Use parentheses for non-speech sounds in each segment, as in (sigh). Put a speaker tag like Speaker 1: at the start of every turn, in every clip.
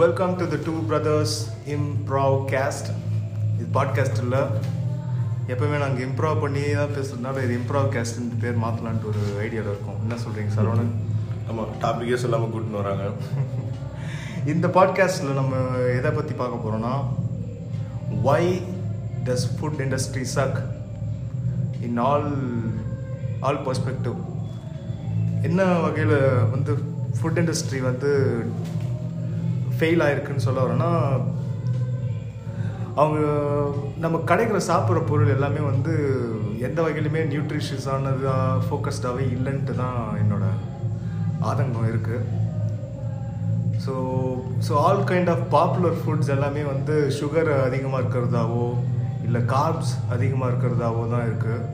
Speaker 1: Welcome to the two brothers improv cast இது podcast இல்லை. எப்பவுமே நாங்கள் இம்ப்ராவ் பண்ணி தான் பேசுறதுனால இது இம்ப்ராவ் கேஸ்ட்னு பேர் மாற்றலான்ட்டு ஒரு ஐடியாவில் இருக்கோம். என்ன சொல்கிறீங்க சரவணன்?
Speaker 2: ஆமாம் டாப்பிக்கே சொல்லாமல் கூட்டின்னு வராங்க.
Speaker 1: இந்த பாட்காஸ்ட்டில் நம்ம எதை பற்றி பார்க்க போகிறோன்னா why does food industry suck in all all perspective என்ன வகையில் வந்து ஃபுட் இண்டஸ்ட்ரி வந்து ஃபெயில் ஆயிருக்குன்னு சொல்ல வரேன்னா அவங்க நம்ம கிடைக்கிற சாப்பிட்ற பொருள் எல்லாமே வந்து எந்த வகையிலுமே நியூட்ரிஷியஸானதாக ஃபோக்கஸ்டாகவே இல்லைன்ட்டு தான் என்னோட ஆதங்கம் இருக்குது so so all kind of popular foods எல்லாமே வந்து சுகர் அதிகமாக இருக்கிறதாவோ இல்லை கார்ப்ஸ் அதிகமாக இருக்கிறதாவோ தான் இருக்குது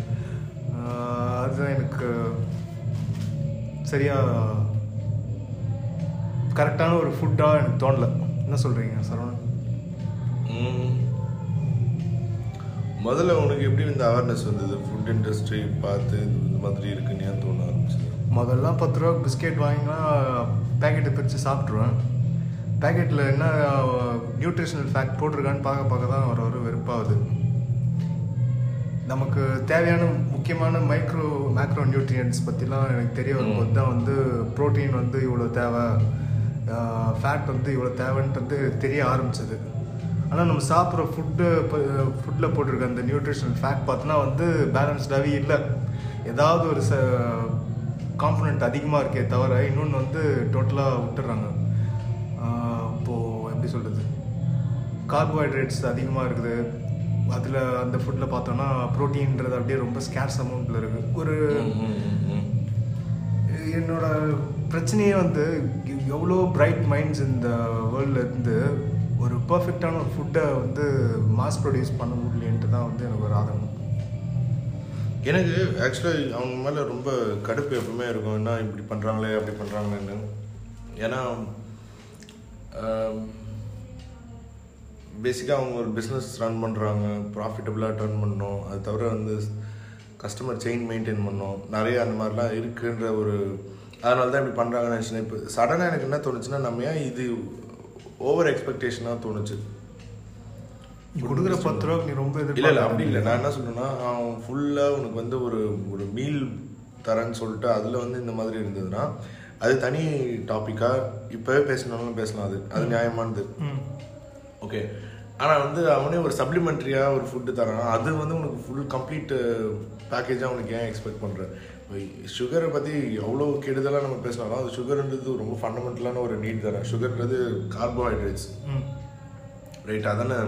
Speaker 1: அதுதான் எனக்கு சரியாக கரெக்டான ஒரு ஃபுட்டாக எனக்கு தோணல. என்ன சொல்கிறீங்க சரவணன்.
Speaker 2: முதல்ல உனக்கு எப்படி இந்த அவேர்னஸ் வந்தது? ஃபுட் இண்டஸ்ட்ரி பார்த்து இந்த மாதிரி இருக்குன்னு ஏன் தோண ஆரம்பிச்சது?
Speaker 1: முதல்ல பத்து ரூபா பிஸ்கெட் வாங்கினா பேக்கெட்டை பிரித்து சாப்பிட்ருவேன் பேக்கெட்டில் என்ன நியூட்ரிஷனல் ஃபேக்ட் போட்டிருக்கான்னு பார்க்க பார்க்க தான் வர வர வெறுப்பாகுது. நமக்கு தேவையான முக்கியமான மைக்ரோ மேக்ரோ நியூட்ரியன்ஸ் பற்றிலாம் எனக்கு தெரிய வரும்போது தான் வந்து ப்ரோட்டீன் வந்து இவ்வளோ தேவை. ஃபேட் வந்து இவ்வளோ தேவைன்ட்டு வந்து தெரிய ஆரம்பிச்சது. ஆனால் நம்ம சாப்பிட்ற ஃபுட்டு ஃபுட்டில் போட்டிருக்க அந்த நியூட்ரிஷனல் ஃபேக்ட் பார்த்தோன்னா வந்து பேலன்ஸ்டாகவே இல்லை. ஏதாவது ஒரு ச காம்பனண்ட் அதிகமாக இருக்கே தவிர இன்னொன்று வந்து டோட்டலாக விட்டுறாங்க. இப்போது எப்படி சொல்கிறது கார்போஹைட்ரேட்ஸ் அதிகமாக இருக்குது. அதில் அந்த ஃபுட்டில் பார்த்தோன்னா ப்ரோட்டீன்றது அப்படியே ரொம்ப ஸ்கேர்ஸ் அமௌண்ட்டில் இருக்குது ஒரு என்னோட பிரச்சனையே வந்து எவ்வளோ பிரைட் மைண்ட்ஸ் இந்த வேர்ல்ட்லேருந்து ஒரு பர்ஃபெக்டான ஒரு ஃபுட்டை வந்து மாஸ் ப்ரொடியூஸ் பண்ண முடியலன்ட்டு தான் வந்து எனக்கு ஒரு ஆதங்கம்.
Speaker 2: எனக்கு ஆக்சுவலாக அவங்க மேலே ரொம்ப கடுப்பு எப்பவுமே இருக்கும். என்ன இப்படி பண்ணுறாங்களே அப்படி பண்ணுறாங்களேன்னு ஏன்னா பேசிக்காக அவங்க ஒரு பிஸ்னஸ் ரன் பண்ணுறாங்க ப்ராஃபிட்டபுளாக ரன் பண்ணணும் அது தவிர வந்து கஸ்டமர் செயின் மெயின்டைன் பண்ணோம். நிறைய அந்த மாதிரிலாம் இருக்குன்ற ஒரு அதனால தான் இப்படி பண்ணுறாங்கன்னு நினச்சினேன் இப்போ சடனாக எனக்கு என்ன தோணுச்சுன்னா நம்ம ஏன் இது ஓவர் எக்ஸ்பெக்டேஷனாக தோணுச்சு?
Speaker 1: கொடுக்குற பத்து ரூபா நீ ரொம்ப
Speaker 2: இல்லை இல்லை அப்படி இல்லை. நான் என்ன சொல்றேன்னா அவன் ஃபுல்லாக உனக்கு வந்து ஒரு ஒரு மீல் தரேன்னு சொல்லிட்டு அதில் வந்து இந்த மாதிரி இருந்ததுன்னா அது தனி டாப்பிக்காக இப்போவே பேசினாலும் பேசலாம் அது. அது நியாயமானது. ஓகே ஆனால் வந்து அவனே ஒரு சப்ளிமெண்ட்ரியாக ஒரு ஃபுட்டு தரான். அது வந்து உனக்கு ஃபுல் கம்ப்ளீட் பேக்கேஜாக உனக்கு ஏன் எக்ஸ்பெக்ட் பண்ணுற சுகரை பற்றி எவ்வளோ கெடுதலாக நம்ம பேசினாலும் அது சுகர்ன்றது ரொம்ப ஃபண்டமெண்டலான ஒரு நீட் தானே. சுகர்ன்றது கார்போஹைட்ரேட்ஸ் ரைட் அதானே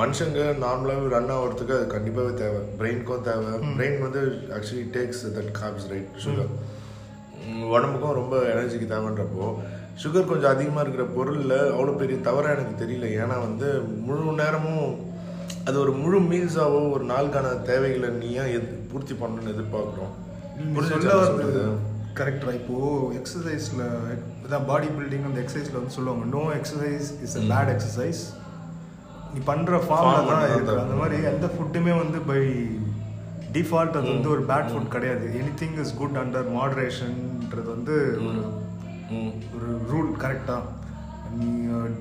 Speaker 2: மனுஷங்க நார்மலாகவே ரன் ஆகிறதுக்கு அது கண்டிப்பாகவே தேவை. பிரெயினுக்கும் தேவை. பிரெயின் வந்து actually takes that carbs right sugar உடம்புக்கும் ரொம்ப எனர்ஜிக்கு தேவைன்றப்போ சுகர் கொஞ்சம் அதிகமாக இருக்கிற பொருளில் அவ்வளோ பெரிய தவறாக எனக்கு தெரியல. ஏன்னா வந்து முழு நேரமும் அது ஒரு முழு மீல்ஸாவோ ஒரு நாளுக்கான தேவைகளை நீ ஏன் எது பூர்த்தி பண்ணணும்னு எதிர்பார்க்குறோம்.
Speaker 1: சொல்ல வருது கரெக்டா இப்போ எக்ஸசைஸ்ல இதான் பாடி பில்டிங் அந்த எக்ஸசைஸ்ல வந்து சொல்லுவாங்க no exercise is a bad exercise நீ பண்ற ஃபார்ம்ல தான் இருக்கு. அந்த மாதிரி எந்த ஃபுட்டுமே வந்து பை டிஃபால்ட் அது வந்து ஒரு பேட் ஃபுட் கிடையாது. Anything is good under மாடரேஷன்ன்றது வந்து ஒரு ஒரு ரூல் கரெக்டா நீ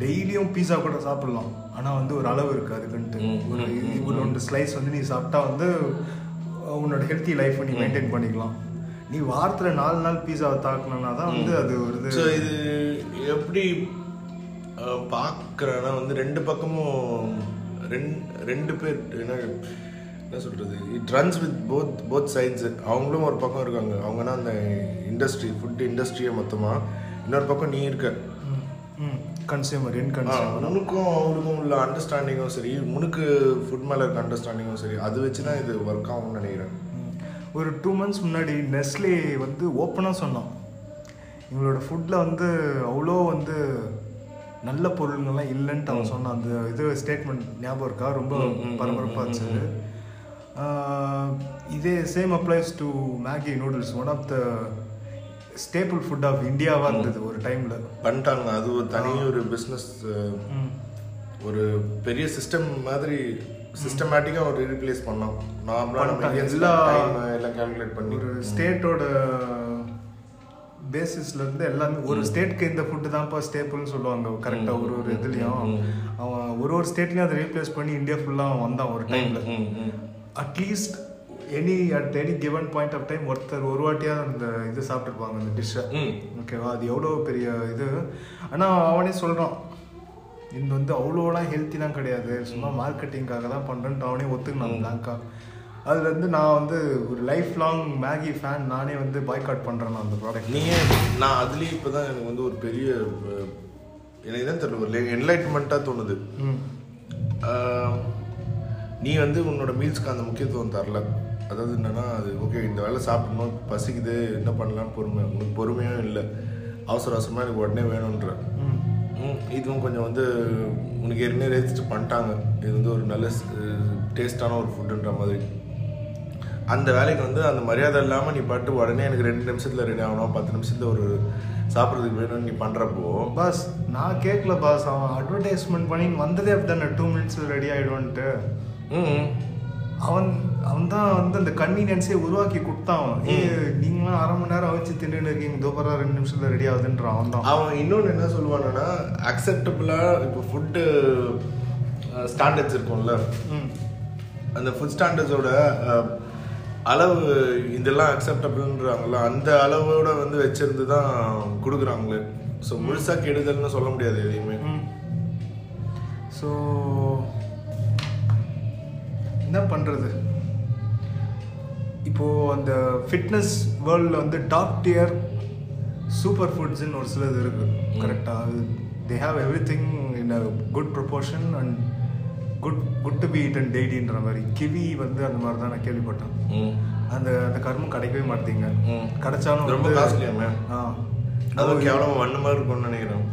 Speaker 1: டெய்லியும் பீஸா கூட சாப்பிடலாம். ஆனா வந்து ஒரு அளவு இருக்கு அதுக்குன்ட்டு ஒரு இவ்வளோ ரெண்டு ஸ்லைஸ் வந்து நீ சாப்பிட்டா வந்து உன்னோட ஹெல்த்தி லைஃப் நீ மெயின்டைன் பண்ணிக்கலாம். நீ வாரத்துல நாலு நாள் பீஸாவை தாக்கணும்னா தான் வந்து அது ஒரு
Speaker 2: ஸோ இது எப்படி பார்க்குறேன்னா வந்து ரெண்டு பக்கமும் ரெண்டு ரெண்டு பேர் என்ன என்ன சொல்கிறது it runs with both both sides அவங்களும் ஒரு பக்கம் இருக்காங்க. அவங்கன்னா அந்த இண்டஸ்ட்ரி ஃபுட் இண்டஸ்ட்ரியை மொத்தமாக இன்னொரு பக்கம் நீ இருக்க.
Speaker 1: கன்சியூமர் இன் கன்சியூமர்
Speaker 2: உனக்கும் அவங்களுக்கும் உள்ள அண்டர்ஸ்டாண்டிங்கும் சரி உனக்கு ஃபுட் மேலே இருக்க அண்டர்ஸ்டாண்டிங்கும் சரி அது வச்சு தான் இது ஒர்க் ஆகும்னு நினைக்கிறேன்.
Speaker 1: ஒரு டூ மந்த்ஸ் முன்னாடி நெஸ்லே வந்து ஓப்பனாக சொன்னோம் இவங்களோட ஃபுட்டில் வந்து அவ்வளோ வந்து நல்ல பொருள்கள்லாம் இல்லைன்ட்டு அவன் சொன்னான். அந்த இது ஸ்டேட்மெண்ட் ஞாபகம் இருக்கா? ரொம்ப பரபரப்பாக இருந்துச்சு. இதே same applies to Maggi noodles one of the staple food of இந்தியாவாக இருந்தது ஒரு டைமில்
Speaker 2: பண்ணிட்டாங்க. அது ஒரு தனி ஒரு பிஸ்னஸ் ஒரு பெரிய சிஸ்டம் மாதிரி சிஸ்டமேட்டிக்காக ஒரு ரீப்ளேஸ் பண்ணோம். நார்மலாக. எல்லா
Speaker 1: எல்லா-
Speaker 2: எல்லாம் கால்குலேட் பண்ணி.
Speaker 1: ஒரு ஸ்டேட்டோட பேசிஸ்ல இருந்து எல்லாமே ஒரு ஸ்டேட்க்கு இந்த ஃபுட்டு தான்ப்பா ஸ்டேபிள்னு சொல்லுவாங்க. கரெக்டா ஒரு ஒரு இதுலயும். அவன் ஒரு ஒரு ஸ்டேட்லயும் அதை ரீப்ளேஸ் பண்ணி இந்தியா ஃபுல்லா அவன் வந்தான் ஒரு டைம்ல. At least any at any given point of time ஒருத்தர் ஒரு வாட்டியாவது அந்த இது சாப்பிட்டுருப்பாங்க அந்த டிஷ்ஷை
Speaker 2: ம்.
Speaker 1: ஓகேவா அது எவ்வளோ பெரிய இது? ஆனால் அவனே சொல்கிறான் இது வந்து அவ்வளோலாம் ஹெல்த்திலாம் கிடையாது. சும்மா மார்க்கெட்டிங்காக தான் பண்ணுறேன்ட்டு அவனே ஒத்துக்கினான் பிளாங்கா அதுலேருந்து நான் வந்து ஒரு லைஃப் லாங் மேகி ஃபேன் நானே வந்து பாய்காட் பண்ணுறேன் அந்த ப்ராடக்ட்
Speaker 2: நீங்க நான் அதுலயும் இப்பதான் எனக்கு வந்து ஒரு பெரிய எனக்கு தான் தெரியல ஒரு என்லைட்மெண்ட்டாக தோணுது. நீ வந்து உன்னோட மீல்ஸ்க்கு அந்த முக்கியத்துவம் தரல. அதாவது என்னன்னா அது ஓகே இந்த வேலை சாப்பிடணும் பசிக்குது என்ன பண்ணலாம் பொறுமை உனக்கு பொறுமையும் இல்லை. அவசர அவசரமாக எனக்கு உடனே வேணுன்ற இதுவும் கொஞ்சம் வந்து உனக்கு ஏற்கனவே ரெஜிஸ்டர் பண்ணிட்டாங்க. இது வந்து ஒரு நல்ல டேஸ்டான ஒரு ஃபுட்டுன்ற மாதிரி. அந்த வேலைக்கு வந்து அந்த மரியாதை இல்லாமல் நீ பாட்டு உடனே எனக்கு ரெண்டு நிமிஷத்தில் ரெடி ஆகணும் பத்து நிமிஷத்தில் ஒரு சாப்பிட்றதுக்கு வேணும்னு நீ பண்ணுறப்போ
Speaker 1: பாஸ் நான் கேட்கல பாஸ். அவன் அட்வர்டைஸ்மெண்ட் பண்ணி வந்ததே அப்படிதானே டூ மினிட்ஸில் ரெடி ஆகிடுவான்ட்டு
Speaker 2: ம்.
Speaker 1: அவன் அவன் தான் வந்து அந்த கன்வீனியன்ஸே உருவாக்கி கொடுத்தான் ஏ நீங்களாம் அரை மணி நேரம் வச்சு தின்னு இருக்கீங்க. தோப்பரா ரெண்டு நிமிஷத்துல ரெடி ஆகுதுன்றான் அவன் தான்
Speaker 2: அவன் இன்னொன்று என்ன சொல்லுவானுன்னா அக்செப்டபுளாக இப்போ ஃபுட்டு ஸ்டாண்டர்ட்ஸ் இருக்கும்ல. அந்த ஃபுட் ஸ்டாண்டர்ட்ஸோட அளவு இதெல்லாம் அக்செப்டபிள்ன்றாங்கல்ல அந்த அளவோட வந்து வச்சிருந்து தான் கொடுக்குறாங்களே ஸோ முழுசாக கெடுதல்னு சொல்ல முடியாது எதையுமே.
Speaker 1: ஸோ என்ன பண்ணுறது இப்போ அந்த ஃபிட்னஸ் வேர்ல்டில் வந்து டாப் டியர் சூப்பர் ஃபுட்ஸ்ன்னு ஒரு சிலது இருக்கு. கரெக்டாக அது they have everything in a good proportion and good good to be eaten டெய்லின்ற மாதிரி. கிவி வந்து அந்த மாதிரி தான் நான் கேள்விப்பட்டேன். அந்த அந்த கர்மம் கிடைக்கவே மாட்டீங்க. கிடைச்சாலும்
Speaker 2: ரொம்ப காஸ்ட்லியாமே
Speaker 1: ஆ.
Speaker 2: அது கேவலம் ஒன்று மாதிரி இருக்கும்னு நினைக்கிறேன்.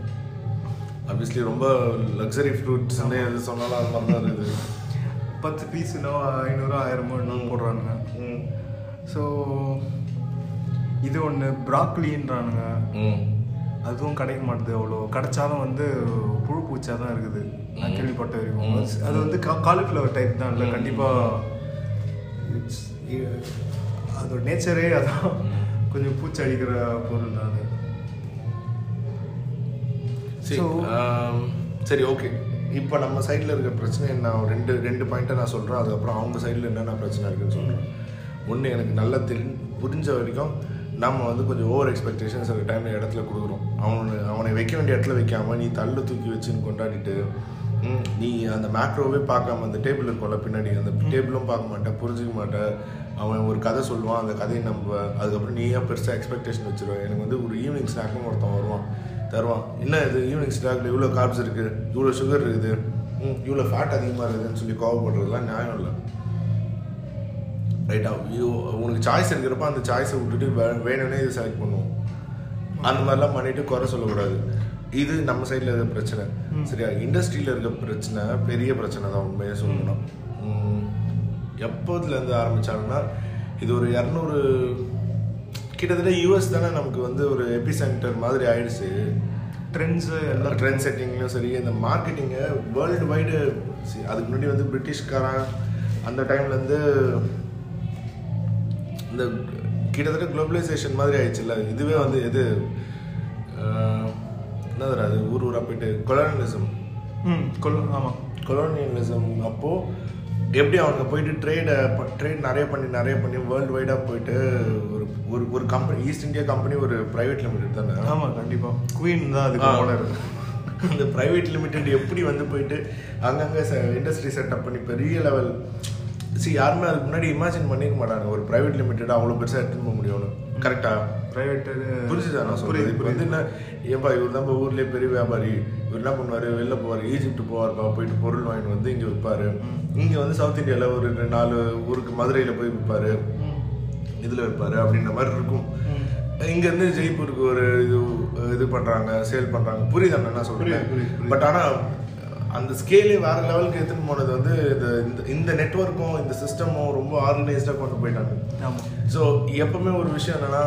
Speaker 2: ஆப்வியஸ்லி ரொம்ப லக்ஸரி ஃப்ரூட்ஸ் எது சொன்னாலும் அது மாதிரி தான் இருக்குது
Speaker 1: பத்து பீஸ் இன்னும் ஐநூறு ஆயிரமோ இன்னும் போடுறானுங்க. ஸோ இது ஒன்று ப்ராக்லின்றானுங்க. அதுவும் கிடைக்க மாட்டுது அவ்வளோ. கிடைச்சாலும் வந்து புழு பூச்சா தான் இருக்குது. நான் கேள்விப்பட்ட வரைக்கும். அது- வந்து காலிஃப்ளவர் டைப் தான். இல்லை கண்டிப்பாக அதோட நேச்சரே அதான். கொஞ்சம் பூச்சி அடிக்கிற பொருள் தான் அது.
Speaker 2: ஆம், சரி ஓகே இப்போ நம்ம சைடில் இருக்க பிரச்சனை நான் ரெண்டு ரெண்டு பாயிண்ட்டை நான் சொல்கிறேன் அதுக்கப்புறம் அவங்க சைடில் என்னென்ன பிரச்சனை இருக்குன்னு சொல்கிறேன் ஒன்று எனக்கு நல்லா தெரி புரிஞ்ச வரைக்கும் நம்ம வந்து கொஞ்சம் ஓவர் எக்ஸ்பெக்டேஷன்ஸ் அந்த டைமில் இடத்துல கொடுக்குறோம் அவனை அவனை வைக்க வேண்டிய இடத்துல வைக்காம நீ தள்ளு தூக்கி வச்சுன்னு கொண்டாடிட்டு நீ அந்த மேக்ரோவே பார்க்காம அந்த டேபிள் இருக்கும்ல பின்னாடி அந்த டேபிளும் பார்க்க மாட்டேன் புரிஞ்சுக்க மாட்டேன். அவன் ஒரு கதை சொல்லுவான் அந்த கதையை நம்ப அதுக்கப்புறம் நீ ஏன் பெருசாக எக்ஸ்பெக்டேஷன் வச்சிருவேன் எனக்கு வந்து ஒரு ஈவினிங் ஸ்நாக்னு ஒருத்தன் வருவான் தருவான். என்ன இது? ஈவினிங் ஸ்நாக்ல இவ்வளோ கார்ப்ஸ் இருக்குது இவ்வளோ சுகர் இருக்குது? இவ்வளோ ஃபேட் அதிகமாக இருக்குதுன்னு சொல்லி கோவப்படுறதுலாம் நியாயம் இல்லை. ரைட்டா உனக்கு சாய்ஸ் இருக்கிறப்ப அந்த சாய்ஸை விட்டுட்டு வேணும்னே இது செலக்ட் பண்ணுவோம். அந்த மாதிரிலாம் பண்ணிட்டு குறை சொல்லக்கூடாது. இது நம்ம சைடில் இருக்க பிரச்சனை. சரியா? இண்டஸ்ட்ரியில் இருக்க பிரச்சனை பெரிய பிரச்சனை தான் உண்மையாக சொல்லணும் எப்போதுலேருந்து ஆரம்பிச்சாங்கன்னா இது ஒரு இரநூறு கிட்டத்தட்ட யூஎஸ் தானே நமக்கு வந்து ஒரு எபி சென்டர் மாதிரி ஆயிடுச்சு.
Speaker 1: ட்ரெண்ட்ஸு எல்லாம்
Speaker 2: ட்ரெண்ட் செட்டிங்லையும் சரி இந்த மார்க்கெட்டிங்கை வேர்ல்டு வைடு அதுக்கு முன்னாடி வந்து பிரிட்டிஷ்காரன் அந்த டைம்லேருந்து இந்த கிட்டத்தட்ட குளோபலைசேஷன் மாதிரி ஆயிடுச்சுல்ல? இதுவே வந்து எது ஆஹ், என்னது அது ஊர் ஊராக போயிட்டு கொலோனியலிசம்
Speaker 1: ம் கொல் ஆமாம்
Speaker 2: கொலோனியலிசம் அப்போது எப்படி அவங்க போயிட்டு ட்ரேடை ட்ரேட் நிறைய பண்ணி நிறைய பண்ணி வேர்ல்டு வைடாக போயிட்டு ஒரு ஒரு ஒரு கம்பெனி ஈஸ்ட் இந்தியா கம்பெனி ஒரு ப்ரைவேட் லிமிடெட் தானே?
Speaker 1: ஆமாம் கண்டிப்பாக குயின் தான் அதுக்கு. ஓனர்
Speaker 2: அந்த பிரைவேட் லிமிடெட் எப்படி வந்து போயிட்டு அங்கங்கே இண்டஸ்ட்ரி செட்டப் பண்ணி பெரிய லெவல் சி யாருமே அதுக்கு முன்னாடி இமேஜின் பண்ணிக்க மாட்டாங்க. ஒரு பிரைவேட் லிமிடெட் அவ்வளோ பெருசாக எடுத்துன்னு போக முடியும்னு. கரெக்டா
Speaker 1: ப்ரைவேட்டு
Speaker 2: புரிஞ்சுதா நான் சொல்றது? இப்போ வந்து என்ன ஏன்பா இவர் தான் ஊர்லேயே பெரிய வியாபாரி. இவர் என்ன பண்ணுவார்? வெளில போவார். ஈஜிப்ட் போவார்ப்பா. போயிட்டு பொருள் வாங்கிட்டு வந்து இங்கே விற்பாரு இங்கே வந்து சவுத் இந்தியாவில் ஒரு ரெண்டு நாலு ஊருக்கு மதுரையில் போய் விற்பாரு இதில் விற்பாரு அப்படின்ற மாதிரி இருக்கும். இங்கேருந்து ஜெய்ப்பூருக்கு ஒரு இது இது பண்ணுறாங்க சேல் பண்ணுறாங்க புரியுதா நான் என்ன சொல்கிறேன். பட் ஆனால் அந்த ஸ்கேலே வேற லெவலுக்கு எடுத்துன்னு போனது வந்து இந்த இந்த- இந்த நெட்ஒர்க்கும் இந்த சிஸ்டமும் ரொம்ப ஆர்கனைஸ்டாக கொண்டு போயிட்டாங்க. ஸோ எப்பவுமே ஒரு விஷயம் என்னன்னா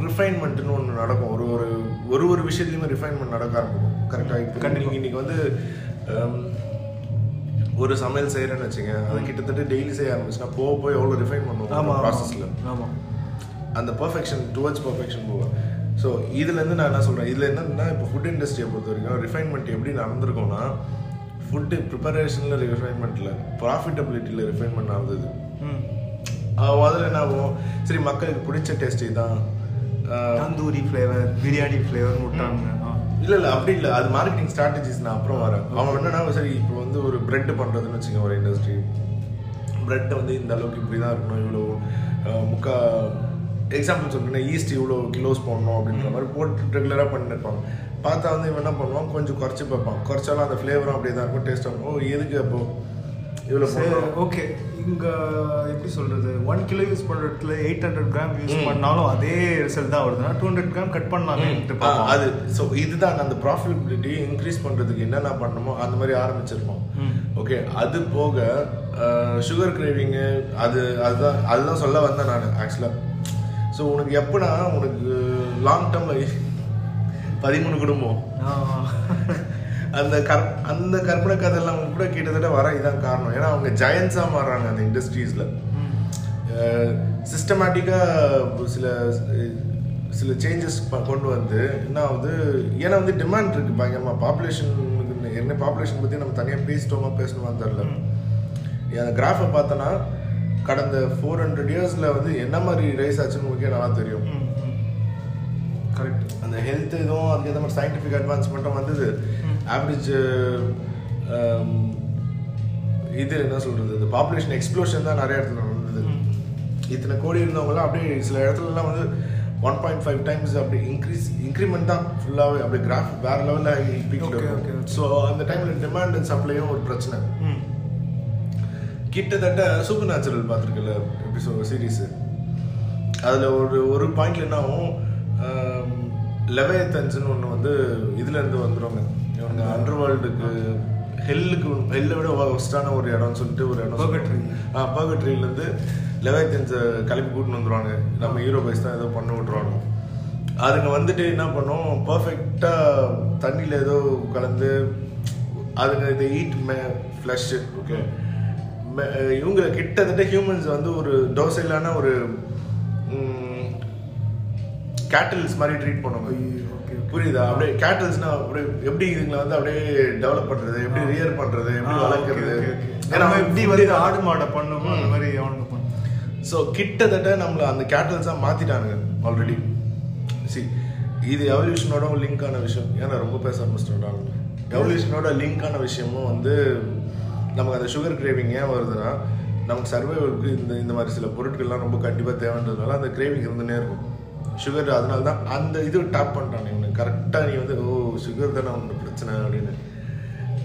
Speaker 2: ரிஃபைன்மெண்ட்னு ஒன்று நடக்கும். ஒரு ஒரு ஒரு ஒரு விஷயத்துலையுமே ரிஃபைன்மெண்ட் நடக்க ஆரம்பிக்கும். கரெக்டாக இப்போ
Speaker 1: கண்டிப்பா.
Speaker 2: இன்னைக்கு வந்து ஒரு சமையல் செய்கிறேன்னு வச்சுங்க அது கிட்டத்தட்ட டெய்லி செய்ய ஆரம்பிச்சுன்னா போக போய் எவ்வளோ ரிஃபைன் பண்ணுவோம் ப்ராசஸில்
Speaker 1: ஆமாம்
Speaker 2: அந்த பர்ஃபெக்ஷன் டுவர்ட்ஸ் பர்ஃபெக்ஷன் போகும். ஸோ இதுலேருந்து நான் என்ன சொல்கிறேன் இதில் என்னன்னா இப்போ ஃபுட் இண்டஸ்ட்ரியை பொறுத்த வரைக்கும் ரிஃபைன்மெண்ட் எப்படி நடந்திருக்கும்னா ஃபுட்டு ப்ரிப்பரேஷனில் ரிஃபைன்மெண்ட்டில் ப்ராஃபிட்டபிலிட்டியில் ரிஃபைன்மெண்ட் நடந்தது.
Speaker 1: ம்.
Speaker 2: அதில் என்ன ஆகும்? சரி மக்களுக்கு பிடிச்ச டேஸ்ட் தான்.
Speaker 1: தந்தூரி ஃப்ளேவர் பிரியாணி ஃப்ளேவர் விட்டாங்க.
Speaker 2: இல்லை இல்லை அப்படி இல்லை. அது மார்க்கெட்டிங் ஸ்ட்ராட்டஜிஸ் நான் அப்புறம் வரேன். அவன் என்னன்னா சரி இப்போ வந்து ஒரு பிரெட் பண்ணுறதுன்னு வச்சுக்கோங்க ஒரு இண்டஸ்ட்ரி பிரெட்டை வந்து இந்த அளவுக்கு இப்படி தான் இருக்கணும் இவ்வளோ முக்கா எக்ஸாம்பிள் சொல்றேன் ஈஸ்ட் இவ்வளோ கிலோஸ் போடணும் அப்படின்ற மாதிரி போட்டு ரெகுலராக பண்ணிருப்பாங்க. பார்த்தா வந்து இவன் என்ன பண்ணுவான்? கொஞ்சம் குறைச்சி பார்ப்பான். குறைச்சாலும் அந்த ஃப்ளேவரும் அப்படியே தான் இருக்கும் டேஸ்ட் ஆகும் ஓ எதுக்கு அப்போ? இவ்வளோ
Speaker 1: ஓகே இங்க எப்படி சொல்றது? ஒன் கிலோ யூஸ் பண்ற இடத்துல எயிட் ஹண்ட்ரட் கிராம் யூஸ் பண்ணாலும் அதே ரிசல்ட் தான் வருதுன்னா டூ ஹண்ட்ரட் கிராம் கட் பார்ப்போம்.
Speaker 2: அது ஸோ இதுதான் அந்த ப்ராஃபிட்டபிலிட்டி இன்க்ரீஸ் பண்ணுறதுக்கு என்னென்ன பண்ணணுமோ அந்த மாதிரி ஆரம்பிச்சிருப்போம். ஓகே அது போக சுகர் கிரேவிங்கு அது அதுதான் அதுதான் சொல்ல வந்தேன் நான் ஆக்சுவலாக ஸோ உனக்கு எப்போனா உனக்கு லாங் டேர்மில் பதிமூணு குடும்பம். அந்த கற் அந்த கற்பனை கதையெல்லாம் கூட கிட்டத்தட்ட வர இதான் காரணம். ஏன்னா அவங்க ஜெயன்ஸாக மாறுறாங்க அந்த இண்டஸ்ட்ரீஸில். சிஸ்டமேட்டிக்காக சில சில சேஞ்சஸ் கொண்டு வந்து என்ன ஆகுது ஏன்னா வந்து டிமாண்ட் இருக்கு பயங்கரமாக பாப்புலேஷன் என்ன பாப்புலேஷன் பற்றி நம்ம தனியாக பேசிட்டோமா பேசணுமான்னு தெரில அந்த கிராஃபை பார்த்தோன்னா கடந்த ஃபோர் ஹண்ட்ரட் இயர்ஸில் வந்து என்ன மாதிரி ரைஸ் ஆச்சுன்னு உங்களுக்கே நல்லா தெரியும்.
Speaker 1: கரெக்ட்
Speaker 2: அந்த ஹெல்த் இதுவும் அதுக்கேற்ற மாதிரி சயின்டிஃபிக் அட்வான்ஸ்மெண்ட்டும் வந்தது. ஆவரேஜ் இது என்ன சொல்றது? இந்த பாப்புலேஷன் எக்ஸ்ப்ளோஷன் தான் நிறைய இடத்துல நடந்தது. இத்தனை கோடி இருந்தவங்கலாம் அப்படியே சில இடத்துலலாம் வந்து ஒன் பாயிண்ட் ஃபைவ் டைம்ஸ் அப்படி இன்க்ரீஸ் இன்க்ரிமெண்ட் தான் ஃபுல்லாகவே அப்படியே கிராஃப் வேற லெவலில். ஸோ அந்த டைமில் டிமாண்ட் அண்ட் சப்ளையும் ஒரு பிரச்சனை. கிட்டத்தட்ட சூப்பர் நேச்சுரல் பார்த்துருக்கல எபிசோட் சீரீஸ் அதில் ஒரு ஒரு பாயிண்ட்ல என்ன ஆகும் லெவயத்தன்ஸ்னு ஒன்று வந்து இதுல இருந்து வந்துருவாங்க. இவங்க அண்டர் வேர்ல்டுக்கு ஹெல்லுக்கு ஹெல்லை விட ஒஸ்டான ஒரு இடம்னு சொல்லிட்டு ஒரு இடம்
Speaker 1: Purgatory.
Speaker 2: ஆ பர்கட்ரியிலேருந்து லெவயத்தன்ஸை கிளப்பி கூட்டின்னு வந்துருவாங்க. நம்ம ஹீரோ பைஸ் தான் ஏதோ பண்ண விட்ருவாங்க அதுங்க வந்துட்டு என்ன பண்ணும் பர்ஃபெக்டாக தண்ணியில் ஏதோ கலந்து அதுங்க இதை ஈட் மே ஃப்ளஷ் ஓகே இவங்க கிட்டத்தட்ட ஹியூமன்ஸ் வந்து ஒரு டோசைலான ஒரு கேட்டில்ஸ் மாதிரி ட்ரீட் பண்ணுவாங்க. புரியுதா? அப்படியே கேட்டல்ஸ்னா அப்படியே எப்படி இதுங்களை வந்து அப்படியே டெவலப் பண்றது எப்படி ரியர் பண்றது எப்படி வளர்க்கறது? ஏன்னா
Speaker 1: எப்படி வந்து ஆடு மாடை பண்ணுமோ அந்த மாதிரி அவனுங்க பண்ணும்
Speaker 2: ஸோ கிட்டத்தட்ட நம்மள அந்த கேட்டல்ஸாக மாத்திட்டானுங்க ஆல்ரெடி சி இது எவல்யூஷனோட லிங்கான விஷயம். ஏன்னா ரொம்ப பேச ஆரம்பிச்சிட்டோம் எவல்யூஷனோட லிங்கான விஷயமும் வந்து நமக்கு அந்த சுகர் கிரேவிங் ஏன் வருதுன்னா நமக்கு சர்வைவலுக்கு இந்த இந்த மாதிரி சில பொருட்கள்லாம் ரொம்ப கண்டிப்பாக தேவைன்றதுனால அந்த கிரேவிங் இருந்துனே இருக்கும். சுகர் அதனால தான் அந்த இது டாப் பண்ணிட்டான் நீ கரெக்டாக நீ வந்து ஓ சுகர் தானே உன்னோட பிரச்சனை அப்படின்னு.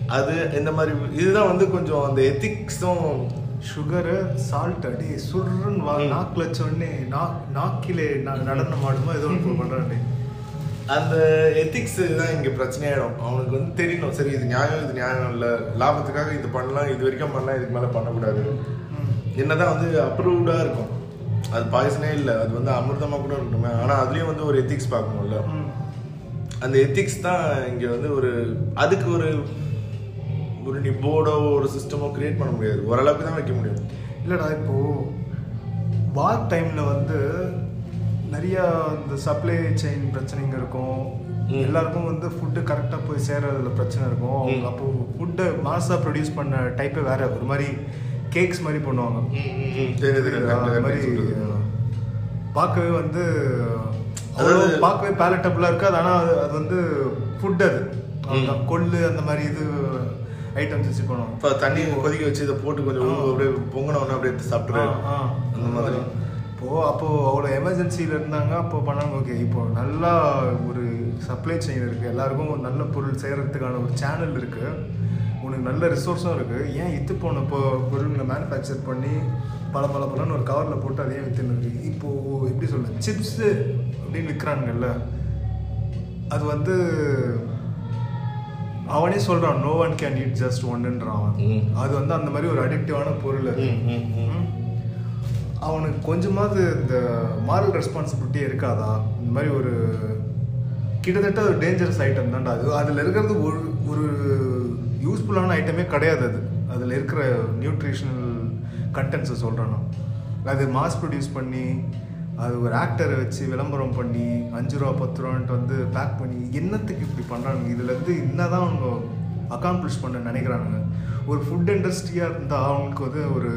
Speaker 2: அது இந்த மாதிரி இதுதான் வந்து கொஞ்சம் அந்த எத்திக்ஸும்
Speaker 1: சுகரு சால்ட் அடி சுருன்னு வா நாக்குல வச்ச உடனே நா- நாக்கிலே நடனம் ஆடுமோ ஏதோ ஒன்று பண்றான்.
Speaker 2: அந்த எத்திக்ஸ் தான் இங்க பிரச்சனையாயிடும். அவனுக்கு வந்து தெரியணும். சரி இது நியாயம் இது நியாயம் இல்லை. லாபத்துக்காக இது பண்ணலாம் இது வரைக்கும் பண்ணலாம் இதுக்கு மேல பண்ணக்கூடாது. என்னதான் வந்து அப்ரூவ்டா இருக்கும். அது பாய்சனே இல்லை. அது வந்து அமிர்தமா கூட இருக்கணுமே. ஆனா அதுலயும் வந்து ஒரு எத்திக்ஸ் பார்க்கணும்ல. அந்த எத்திக்ஸ் தான் இங்க வந்து ஒரு அதுக்கு ஒரு ஒரு நீ போர்டோ ஒரு சிஸ்டமோ கிரியேட் பண்ண முடியாது. ஓரளவுக்கு தான் வைக்க முடியும்.
Speaker 1: இல்லடா இப்போ வார் டைம்ல வந்து நிறைய இந்த சப்ளை செயின் பிரச்சனைங்க இருக்கும். எல்லாருக்கும் வந்து ஃபுட்டு கரெக்டாக போய் சேர்றதுல பிரச்சனை இருக்கும். அவங்க அப்போ ஃபுட்டை மாசா ப்ரொடியூஸ் பண்ண டைப்பே வேற ஒரு மாதிரி கேக்ஸ் மாதிரி பண்ணுவாங்க.
Speaker 2: correct,
Speaker 1: மாதிரி. பார்க்கவே வந்து
Speaker 2: அதாவது-
Speaker 1: பார்க்கவே பேலட்டபுளாக இருக்காது ஆனால் அது அது வந்து ஃபுட் அது. கொள்ளு அந்த மாதிரி இது ஐட்டம்ஸ் வச்சு பண்ணுவாங்க.
Speaker 2: இப்போ தண்ணி கொதிக்க வச்சு இதை போட்டு கொஞ்சம். அப்படியே பொங்கினவொன்னே அப்படியே எடுத்து
Speaker 1: ஆ.
Speaker 2: அந்த மாதிரி.
Speaker 1: இப்போ அப்போ அவ்வளோ எமர்ஜென்சியில் இருந்தாங்க அப்போ பண்ணாங்க ஓகே இப்போ நல்லா ஒரு சப்ளை செயின் இருக்கு. எல்லாருக்கும் ஒரு நல்ல பொருள் செய்யறதுக்கான ஒரு சேனல் இருக்கு. உனக்கு நல்ல ரிசோர்ஸும் இருக்கு. ஏன் இத்து போன இப்போ பொருள்களை மேனுஃபேக்சர் பண்ணி பல பல பலன்னு ஒரு கவரில் போட்டு அதையே வித்துன்னு இருக்கு? இப்போ எப்படி சொல்ல சிப்ஸு அப்படின்னு விற்கிறானுங்கல்ல அது வந்து அவனே சொல்றான் no one can eat just ஒன்னுன்றான். அது வந்து அந்த மாதிரி ஒரு அடிக்டிவான பொருள் அது. அவனுக்கு கொஞ்சமாவது இந்த மாரல் ரெஸ்பான்சிபிலிட்டி இருக்காதா? இந்த மாதிரி ஒரு கிட்டத்தட்ட ஒரு டேஞ்சரஸ் ஐட்டம் தான்டா அது. அதில் இருக்கிறது ஒரு ஒரு யூஸ்ஃபுல்லான ஐட்டமே கிடையாது அது. அதில் இருக்கிற நியூட்ரிஷனல் கண்டென்ட்ஸை சொல்கிறேன் நான். அது மாஸ் ப்ரொடியூஸ் பண்ணி அது ஒரு ஆக்டரை வச்சு விளம்பரம் பண்ணி அஞ்சு ரூபா பத்து ரூபான்ட்டு வந்து பேக் பண்ணி என்னத்துக்கு இப்படி பண்ணுறானுங்க இதுலேருந்து என்ன தான் அவங்க அக்காம்ப்ளிஷ் பண்ண நினைக்கிறானுங்க? ஒரு ஃபுட் இண்டஸ்ட்ரியாக இருந்தால் அவங்களுக்கு வந்து ஒரு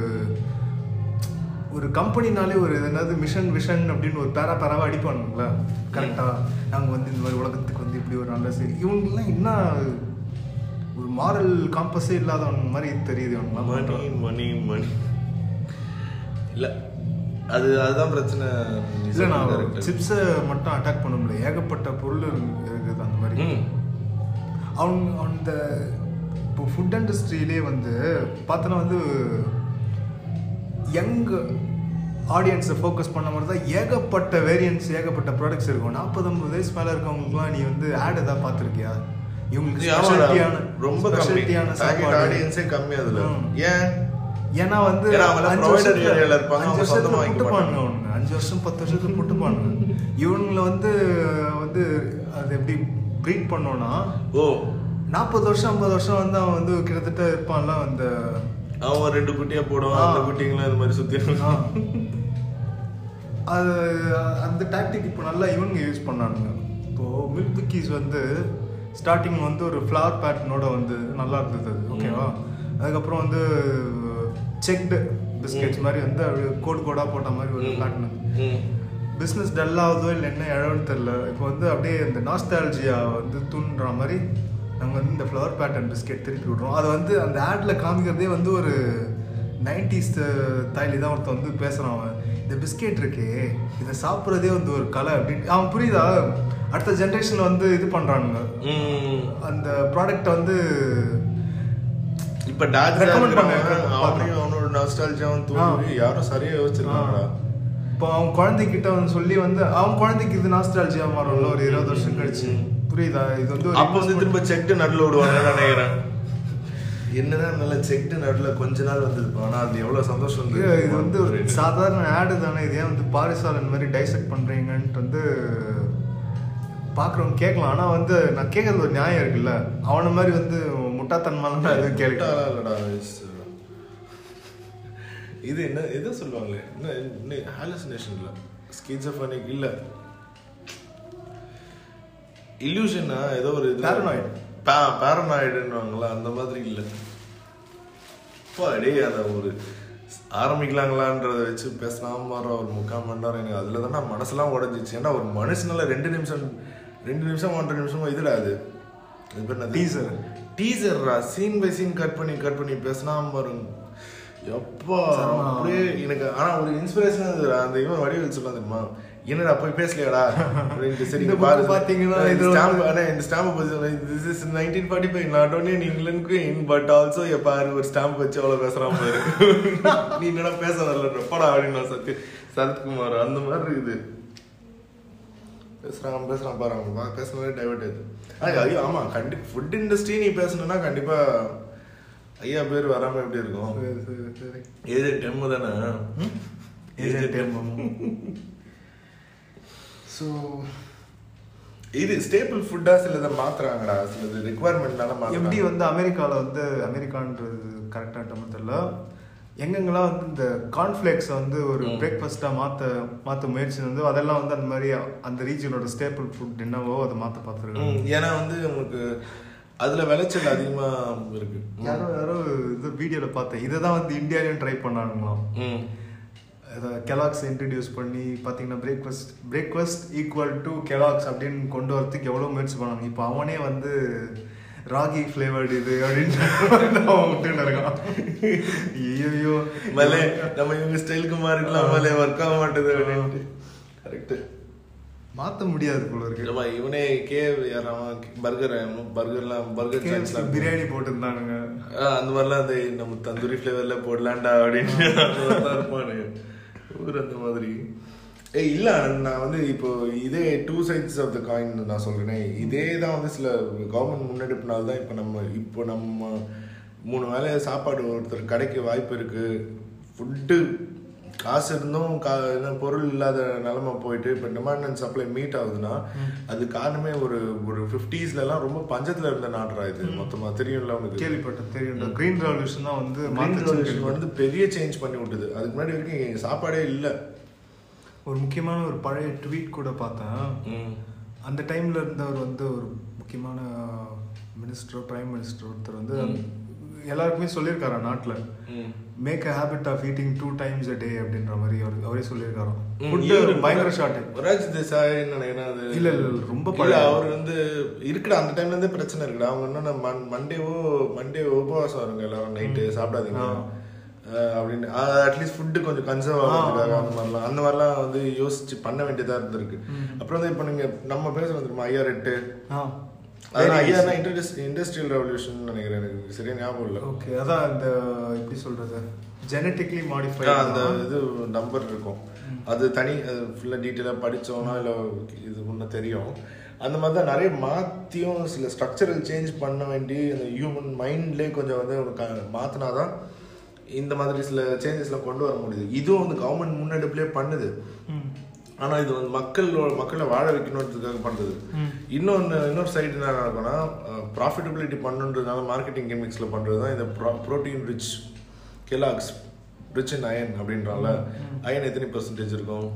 Speaker 1: ஒரு கம்பெனினாலே ஒரு என்னது மிஷன் விஷன் அப்படின்னு ஒரு பேரா பேராவாக அடிப்பானுங்களா? கரெக்டாக நாங்கள் வந்து இந்த மாதிரி உலகத்துக்கு வந்து இப்படி ஒரு நல்ல சரி இவங்கெல்லாம் என்ன ஒரு மாரல் காம்பஸே இல்லாதவங்க மாதிரி தெரியுது
Speaker 2: மணி மணி மணி இல்ல அது அதுதான் பிரச்சனை.
Speaker 1: இல்லை நான். சிப்ஸை மட்டும் அட்டாக் பண்ண முடியல. ஏகப்பட்ட பொருள் இருக்குது அந்த மாதிரி. அவங்க அந்த இப்போ ஃபுட் இண்டஸ்ட்ரியிலே வந்து பார்த்தோன்னா வந்து யங் ஆடியன்ஸை ஃபோக்கஸ் பண்ண மாதிரி தான் ஏகப்பட்ட வேரியன்ட்ஸ் ஏகப்பட்ட ப்ராடக்ட்ஸ் இருக்கும். நாற்பது ஐம்பது வயசு மேலே இருக்கவங்களுக்குலாம் நீ வந்து ஆட் ஏதாவது பார்த்துருக்கியா? இவங்களுக்கு ஸ்பெஷாலிட்டியான
Speaker 2: ரொம்ப
Speaker 1: ஸ்பெஷாலிட்டியான சாப்பாடு.
Speaker 2: ஆடியன்ஸே கம்மி அதுல. ஏன்?
Speaker 1: ஏன்னா வந்து அஞ்சு வருஷத்துல- புட்டுப்பானுங்க. அவனுங்க. அஞ்சு வருஷம் பத்து வருஷத்துக்கு புட்டுப்பானுங்க இவனுங்களை வந்து வந்து அது எப்படி ப்ரீட் பண்ணோன்னா
Speaker 2: ஓ.
Speaker 1: நாற்பது வருஷம் ஐம்பது வருஷம் வந்து அவன் வந்து கிட்டத்தட்ட இருப்பான்ல அந்த
Speaker 2: அவன் ரெண்டு குட்டியா போடுவான் அந்த. குட்டிங்களும் இந்த மாதிரி சுத்தி.
Speaker 1: அது அந்த டாக்டிக் இப்போ நல்லா இவனுங்க யூஸ் பண்ணானுங்க. இப்போ மில்க் பிக்கீஸ் வந்து ஸ்டார்டிங் வந்து ஒரு ஃப்ளவர் பேட்டர்னோட வந்து நல்லா இருந்தது அது ஓகேவா அதுக்கப்புறம் வந்து செக்டு பிஸ்கெட்ஸ் மாதிரி வந்து கோடு கோடாக போட்ட மாதிரி ஒரு பேட்டர்ன். பிஸ்னஸ் டல் ஆகுதோ இல்லை என்ன இழவுன்னு தெரில இப்போ வந்து அப்படியே இந்த நாஸ்டாலஜியா வந்து தூண்டுற மாதிரி நாங்கள் வந்து இந்த ஃப்ளவர் பேட்டர்ன் பிஸ்கெட் திருப்பி விட்றோம். அது வந்து அந்த ஆட்ல காமிக்கிறதே வந்து ஒரு நைன்டிஸ் தாய்லி தான் ஒருத்தன் வந்து பேசுகிறான் அவன். இந்த பிஸ்கெட் இருக்கே இதை சாப்பிட்றதே வந்து ஒரு கலை அப்படின்னு. அவன் புரியுதா? அடுத்த ஜென்ரேஷனில் வந்து இது பண்ணுறானுங்க. அந்த ப்ராடக்ட்டை வந்து
Speaker 2: இப்ப டாக்டர்
Speaker 1: Recommend பண்ண
Speaker 2: அவனையும் அவனோட நாஸ்டாலஜியாவும் தூக்கி யாரும் சரியா யோசிச்சிருக்காங்கடா.
Speaker 1: இப்போ அவன் குழந்தைகிட்ட வந்து சொல்லி வந்து அவன் குழந்தைக்கு இது நாஸ்டாலஜியா மாறும்ல ஒரு இருபது வருஷம் கழிச்சு. புரியுதா? இது வந்து ஒரு
Speaker 2: அப்ப வந்து திரும்ப செக்டு நடுல விடுவாங்கன்னு நினைக்கிறேன். என்னதான் நல்ல செக்டு நடுல கொஞ்ச நாள் வந்திருக்கும் ஆனா அது எவ்வளவு சந்தோஷம்
Speaker 1: இது
Speaker 2: வந்து
Speaker 1: இது வந்து ஒரு சாதாரண ஆடு தானே இது ஏன் வந்து பாரிசாலன் மாதிரி டைசெக்ட் பண்றீங்கன்ட்டு வந்து பாக்குறவங்க கேட்கலாம். ஆனா வந்து நான் கேட்கறது ஒரு நியாயம் இருக்குல்ல. அவன மாதிரி வந்து முட்டாத்தன்மாலாம் நான் எதுவும் கேட்கல
Speaker 2: முட்டாளா இல்லடா it's, uh, இது என்ன எதை சொல்லுவாங்களே? என்ன ஹாலுசினேஷன் இல்ல. ஸ்கிசோஃபனிக் இல்ல. இல்லூஷனா ஏதோ ஒரு
Speaker 1: Paranoid.
Speaker 2: பேரனாய்டுன்னுவாங்களா அந்த மாதிரி இல்ல அப்பா டேய் அந்த ஒரு ஆரம்பிக்கலாங்களான்றத வச்சு பேசலாம் வர ஒரு முக்கால் மணி நேரம் எனக்கு அதில் தான் மனசெல்லாம் உடஞ்சிச்சு ஏன்னா ஒரு மனுஷனால ரெண்டு நிமிஷம் ரெண்டு நிமிஷம் ஒன்றரை நிமிஷமா இதுடா அது இது பேர்?
Speaker 1: Teaser.
Speaker 2: டீசர்ரா சீன் பை சீன் கட் பண்ணி கட் பண்ணி பேசினா பாருங்க எப்பா. அப்படியே எனக்கு ஆனா ஒரு இன்ஸ்பிரேஷன் இருந்தது அந்த இவன் வடிவில் சொல்லலாம் தெரியுமா என்னடா போய் பேசலையாடா? அப்படின்ட்டு சரி
Speaker 1: இந்த
Speaker 2: பாரு
Speaker 1: book பாத்தீங்கன்னா
Speaker 2: இந்த ஸ்டாம்ப்
Speaker 1: வந்து-
Speaker 2: ஆனா இந்த ஸ்டாம்ப் பத்தி this is nineteen forty five not only in England queen but also பாரு ஒரு ஸ்டாம்ப் வச்சு அவ்வளவு பேசுறான் பாரு. (laughs) நீ என்னடா பேச படா அப்படின்னு சத்ய சரத்குமார் அந்த மாதிரி இருக்குது. பேசுறான் பேசுறான் பாரு அவன் பா- பேசுனதே டைவர்ட் ஆனா, ஐயோ ஆமா கண்டி ஃபுட் இண்டஸ்ட்ரி நீ பேசணும்னா கண்டிப்பா ஐயா பேர் வராம எப்படி இருக்கும். ஏஜென்ட் எம் தானே?
Speaker 1: Agent M. So,
Speaker 2: இது ஸ்டேபிள் ஃபுட்டா சிலதை மாத்துறாங்கடா. சிலது ரெக்குவயர்மெண்ட்னால
Speaker 1: எப்படி
Speaker 2: மாத்துறாங்க.
Speaker 1: வந்து அமெரிக்காவில் வந்து அமெரிக்கான்றது கரெக்டாக டேர்ம் தெரியல. எங்கெங்கெல்லாம் வந்து இந்த கார்ன்ஃப்ளேக்ஸை வந்து ஒரு. பிரேக்ஃபாஸ்ட்டாக மாற்ற மாற்ற முயற்சி வந்து அதெல்லாம் வந்து அந்த மாதிரி அந்த ரீஜனோட ஸ்டேபிள் ஃபுட் என்னவோ அதை மாற்ற பார்த்துருக்காங்க.
Speaker 2: ஏன்னா வந்து உங்களுக்கு அதுல விளைச்சல் அதிகமா இருக்கு. ம்.
Speaker 1: யாரோ யாரோ இது வீடியோவில் பார்த்தேன். இதை தான் வந்து இந்தியாலையும் ட்ரை பண்ணானுங்களாம். கெலாக்ஸ் இன்ட்ரடியூஸ் பண்ணி பார்த்தீங்கன்னா breakfast breakfast equal to Kellogg's அப்படின்னு கொண்டு வரதுக்கு எவ்வளோ முயற்சி பண்ணாங்க இப்போ அவனே வந்து ராகி ஃப்ளேவர்டு இது அப்படின்னு விட்டுன்னு இருக்கான் ஐயோ
Speaker 2: மலே நம்ம இவங்க ஸ்டைலுக்கு மாறிக்கலாம் மலே ஒர்க் ஆக மாட்டேது அப்படின்ட்டு. கரெக்ட்
Speaker 1: மாற்ற முடியாது போல இருக்கு.
Speaker 2: நம்ம இவனே கே பர்கர் பர்கர்லாம் பர்கர்
Speaker 1: பிரியாணி போட்டிருந்தானுங்க.
Speaker 2: அந்த மாதிரிலாம் அந்த நம்ம தந்தூரி ஃப்ளேவர்ல போடலாம்டா அப்படின்னு. இருப்பானு ஊர் அந்த மாதிரி. ஏய் இல்லை ஆனந்த், நான் வந்து இப்போ இதே two sides of the coin நான் சொல்கிறேன் இதே தான் வந்து சில கவர்மெண்ட் முன்னெடுப்புனால தான் இப்போ நம்ம இப்போ நம்ம மூணு வேளை சாப்பாடு ஒருத்தர் கிடைக்க வாய்ப்பு இருக்குது ஃபுட்டு காசு இருந்தும் கா என்ன பொருள் இல்லாத நிலைமை போயிட்டு இப்போ டிமாண்ட் அண்ட் சப்ளை மீட் ஆகுதுன்னா அது காரணமே ஒரு ஒரு ஃபிஃப்டிஸ்லலாம் ரொம்ப பஞ்சத்தில் இருந்த நாடுறா இது. மொத்தமாக தெரியும்ல உனக்கு?
Speaker 1: கேள்விப்பட்டேன் தெரியும் கிரீன் ரெவல்யூஷன் தான் வந்து மாத்துச்சுன்னு
Speaker 2: Revolution வந்து பெரிய சேஞ்ச் பண்ணி விட்டுது. அதுக்கு முன்னாடி வரைக்கும் சாப்பாடே இல்லை.
Speaker 1: ஒரு முக்கியமான ஒரு பழைய ட்வீட் கூட பார்த்தேன். அந்த டைம்ல இருந்தவர் வந்து ஒரு முக்கியமான மினிஸ்டர் பிரைம் மினிஸ்டர் ஒருத்தர் வந்து எல்லாருக்குமே சொல்லியிருக்காரா நாட்டில். Make a habit of eating two times a day அப்படின்ற மாதிரி அவர் அவரே சொல்லியிருக்காராம் பயங்கர ஷார்ட்
Speaker 2: ராஜ் தேசாய் நினைக்கிறேன் அது?
Speaker 1: இல்ல, இல்ல, ரொம்ப பழைய.
Speaker 2: அவர் வந்து இருக்குடா அந்த டைம்ல இருந்தே பிரச்சனை இருக்குடா. அவங்க என்ன மண்டேவோ மண்டே உபவாசம் வருங்க எல்லாரும் நைட்டு சாப்பிடாதீங்க. அப்படின்னு. அட்லீஸ்ட் ஃபுட்டு கொஞ்சம் கன்சர்வ் ஆகிறதுக்காக அந்த மாதிரிலாம். அந்த மாதிரிலாம் வந்து யோசிச்சு பண்ண வேண்டியதா இருந்திருக்கு. அப்புறம் வந்து இப்போ நீங்க நம்ம பேச வந்துருமா? ஐயா ரெட்டு
Speaker 1: ஆ
Speaker 2: அதான் ஐயா இண்டஸ்ட்ரியல் ரெவல்யூஷன் நினைக்கிறேன் எனக்கு. சரியா ஞாபகம் இல்லை.
Speaker 1: ஓகே அதான் இந்த எப்படி சொல்றது ஜெனட்டிக்லி மாடிஃபை
Speaker 2: அந்த இது நம்பர் இருக்கும். அது தனி அது ஃபுல்லாக டீட்டெயிலாக படித்தோன்னா இல்லை இது ஒன்று தெரியும். அந்த மாதிரி தான் நிறைய மாற்றியும் சில ஸ்ட்ரக்சரல் சேஞ்ச் பண்ண வேண்டி அந்த ஹியூமன் மைண்ட்லேயே கொஞ்சம் வந்து மாற்றினா தான் இந்த மாதிரி சில சேஞ்சஸ்லாம் கொண்டு வர முடியுது. இதுவும் வந்து கவர்மெண்ட் முன்னெடுப்புலேயே பண்ணுது. ஆனால் இது வந்து மக்கள் மக்களை வாழ வைக்கணுன்றதுக்காக பண்ணுறது இன்னொன்று இன்னொரு சைடு என்ன நடக்கும்னா ப்ராஃபிட்டபிலிட்டி பண்ணுன்றதுனால மார்க்கெட்டிங் கெமிக்ஸில் பண்ணுறது தான் இந்த protein rich Kellogg's rich in iron அப்படின்றால iron எத்தனை பர்சன்டேஜ் இருக்கும்?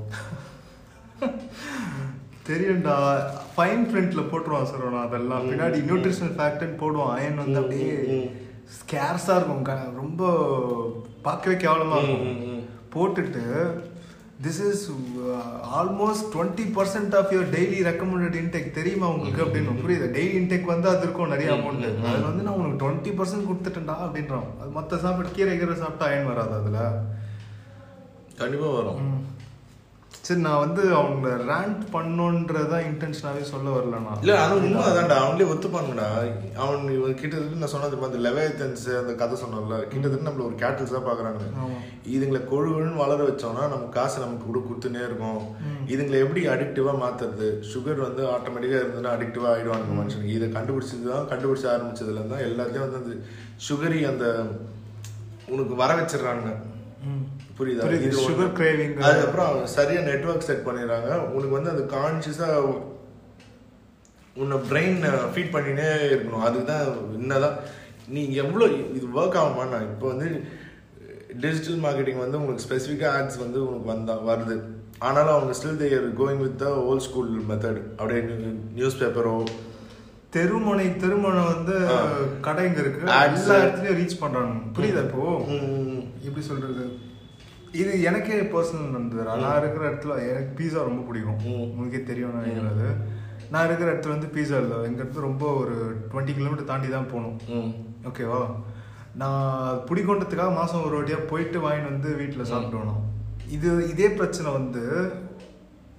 Speaker 1: தெரியும்டா. ஃபைன் பிரிண்ட்ல போட்டுருவான் சார் அதெல்லாம். பின்னாடி நியூட்ரிஷனல் ஃபேக்டர்னு போடுவான். அயன் வந்து அப்படியே ஸ்கேர்ஸா இருக்கும். ரொம்ப பார்க்கவே கேவலமா இருக்கும். போட்டுட்டு this is almost twenty percent of your daily recommended intake தெரியுமா உங்களுக்கு அப்படின்னு? புரியுது. டெய்லி இன்டேக் வந்து அது இருக்கும் நிறைய அமௌண்ட் அதில் வந்து நான் உனக்கு டுவெண்ட்டி பர்சன்ட் கொடுத்துட்டேன்டா அப்படின்றான். அது மற்ற சாப்பிட்டு கீரை கீரை சாப்பிட்டா அயன் வராது அதில்?
Speaker 2: கண்டிப்பாக வரும்.
Speaker 1: சரி நான் வந்து அவங்க ரேண்ட் பண்ணோன்றதா இன்டென்ஷனாவே சொல்ல வரல நான்.
Speaker 2: இல்ல ஆனா உண்மை அதான்டா அவங்களே ஒத்துப்பாங்கடா அவன் இவன் கிட்டத்தட்ட நான் சொன்னது மாதிரி லெவேத்தன்ஸ் அந்த கதை சொன்னோம்ல கிட்டத்தட்ட நம்மள ஒரு கேட்டல்ஸா பாக்குறாங்க
Speaker 1: ஆமா.
Speaker 2: இதுங்களை கொழுன்னு வளர வச்சோம்னா நம்ம காசு நமக்கு கூட கொடுத்துனே இருக்கும். இதுங்களை எப்படி அடிக்டிவா மாத்துறது? சுகர் வந்து ஆட்டோமேட்டிக்கா இருந்ததுன்னா அடிக்டிவா ஆயிடுவாங்க மனுஷனுக்கு இதை கண்டுபிடிச்சது தான் கண்டுபிடிச்ச ஆரம்பிச்சதுல இருந்தா எல்லாத்தையும் வந்து அந்த சுகரி அந்த உனக்கு வர வச்சிடுறாங்க. புரியுதா. இது
Speaker 1: sugar craving.
Speaker 2: அதுக்கப்புறம் அவங்க சரியா நெட்வொர்க் செட் பண்ணிடுறாங்க. உனக்கு வந்து அது கான்சியஸா உன்னை பிரெயின் ஃபீட் பண்ணினே இருக்கணும். அதுதான் என்னதான் நீ எவ்வளோ இது ஒர்க் ஆகுமா? நான் இப்போ வந்து டிஜிட்டல் மார்க்கெட்டிங் வந்து உங்களுக்கு ஸ்பெசிஃபிக்காக ஆட்ஸ் வந்து உனக்கு வந்தா வருது. ஆனாலும் அவங்க still there going with the old school method அப்படியே நியூஸ் பேப்பரோ
Speaker 1: தெருமுனை தெருமுனை வந்து கடைங்க இருக்கு. எல்லா இடத்துலயும் ரீச் பண்றாங்க. புரியுதா இப்போ? எப்படி சொல்றது? இது எனக்கே பர்சனல் நடந்தது நான் இருக்கிற இடத்துல எனக்கு பீஸா ரொம்ப பிடிக்கும். உங்களுக்கே தெரியும் நினைக்கிறது நான் இருக்கிற இடத்துல வந்து பீஸா இல்லை. எங்க இடத்துல ரொம்ப ஒரு டுவெண்ட்டி கிலோமீட்டர் தாண்டி தான் போகணும். ஓகேவா நான் பிடிக்கொண்டதுக்காக மாதம் ஒரு வாட்டியாக போயிட்டு வாங்கிட்டு வந்து வீட்டில் சாப்பிடுவேன் இது இதே பிரச்சனை வந்து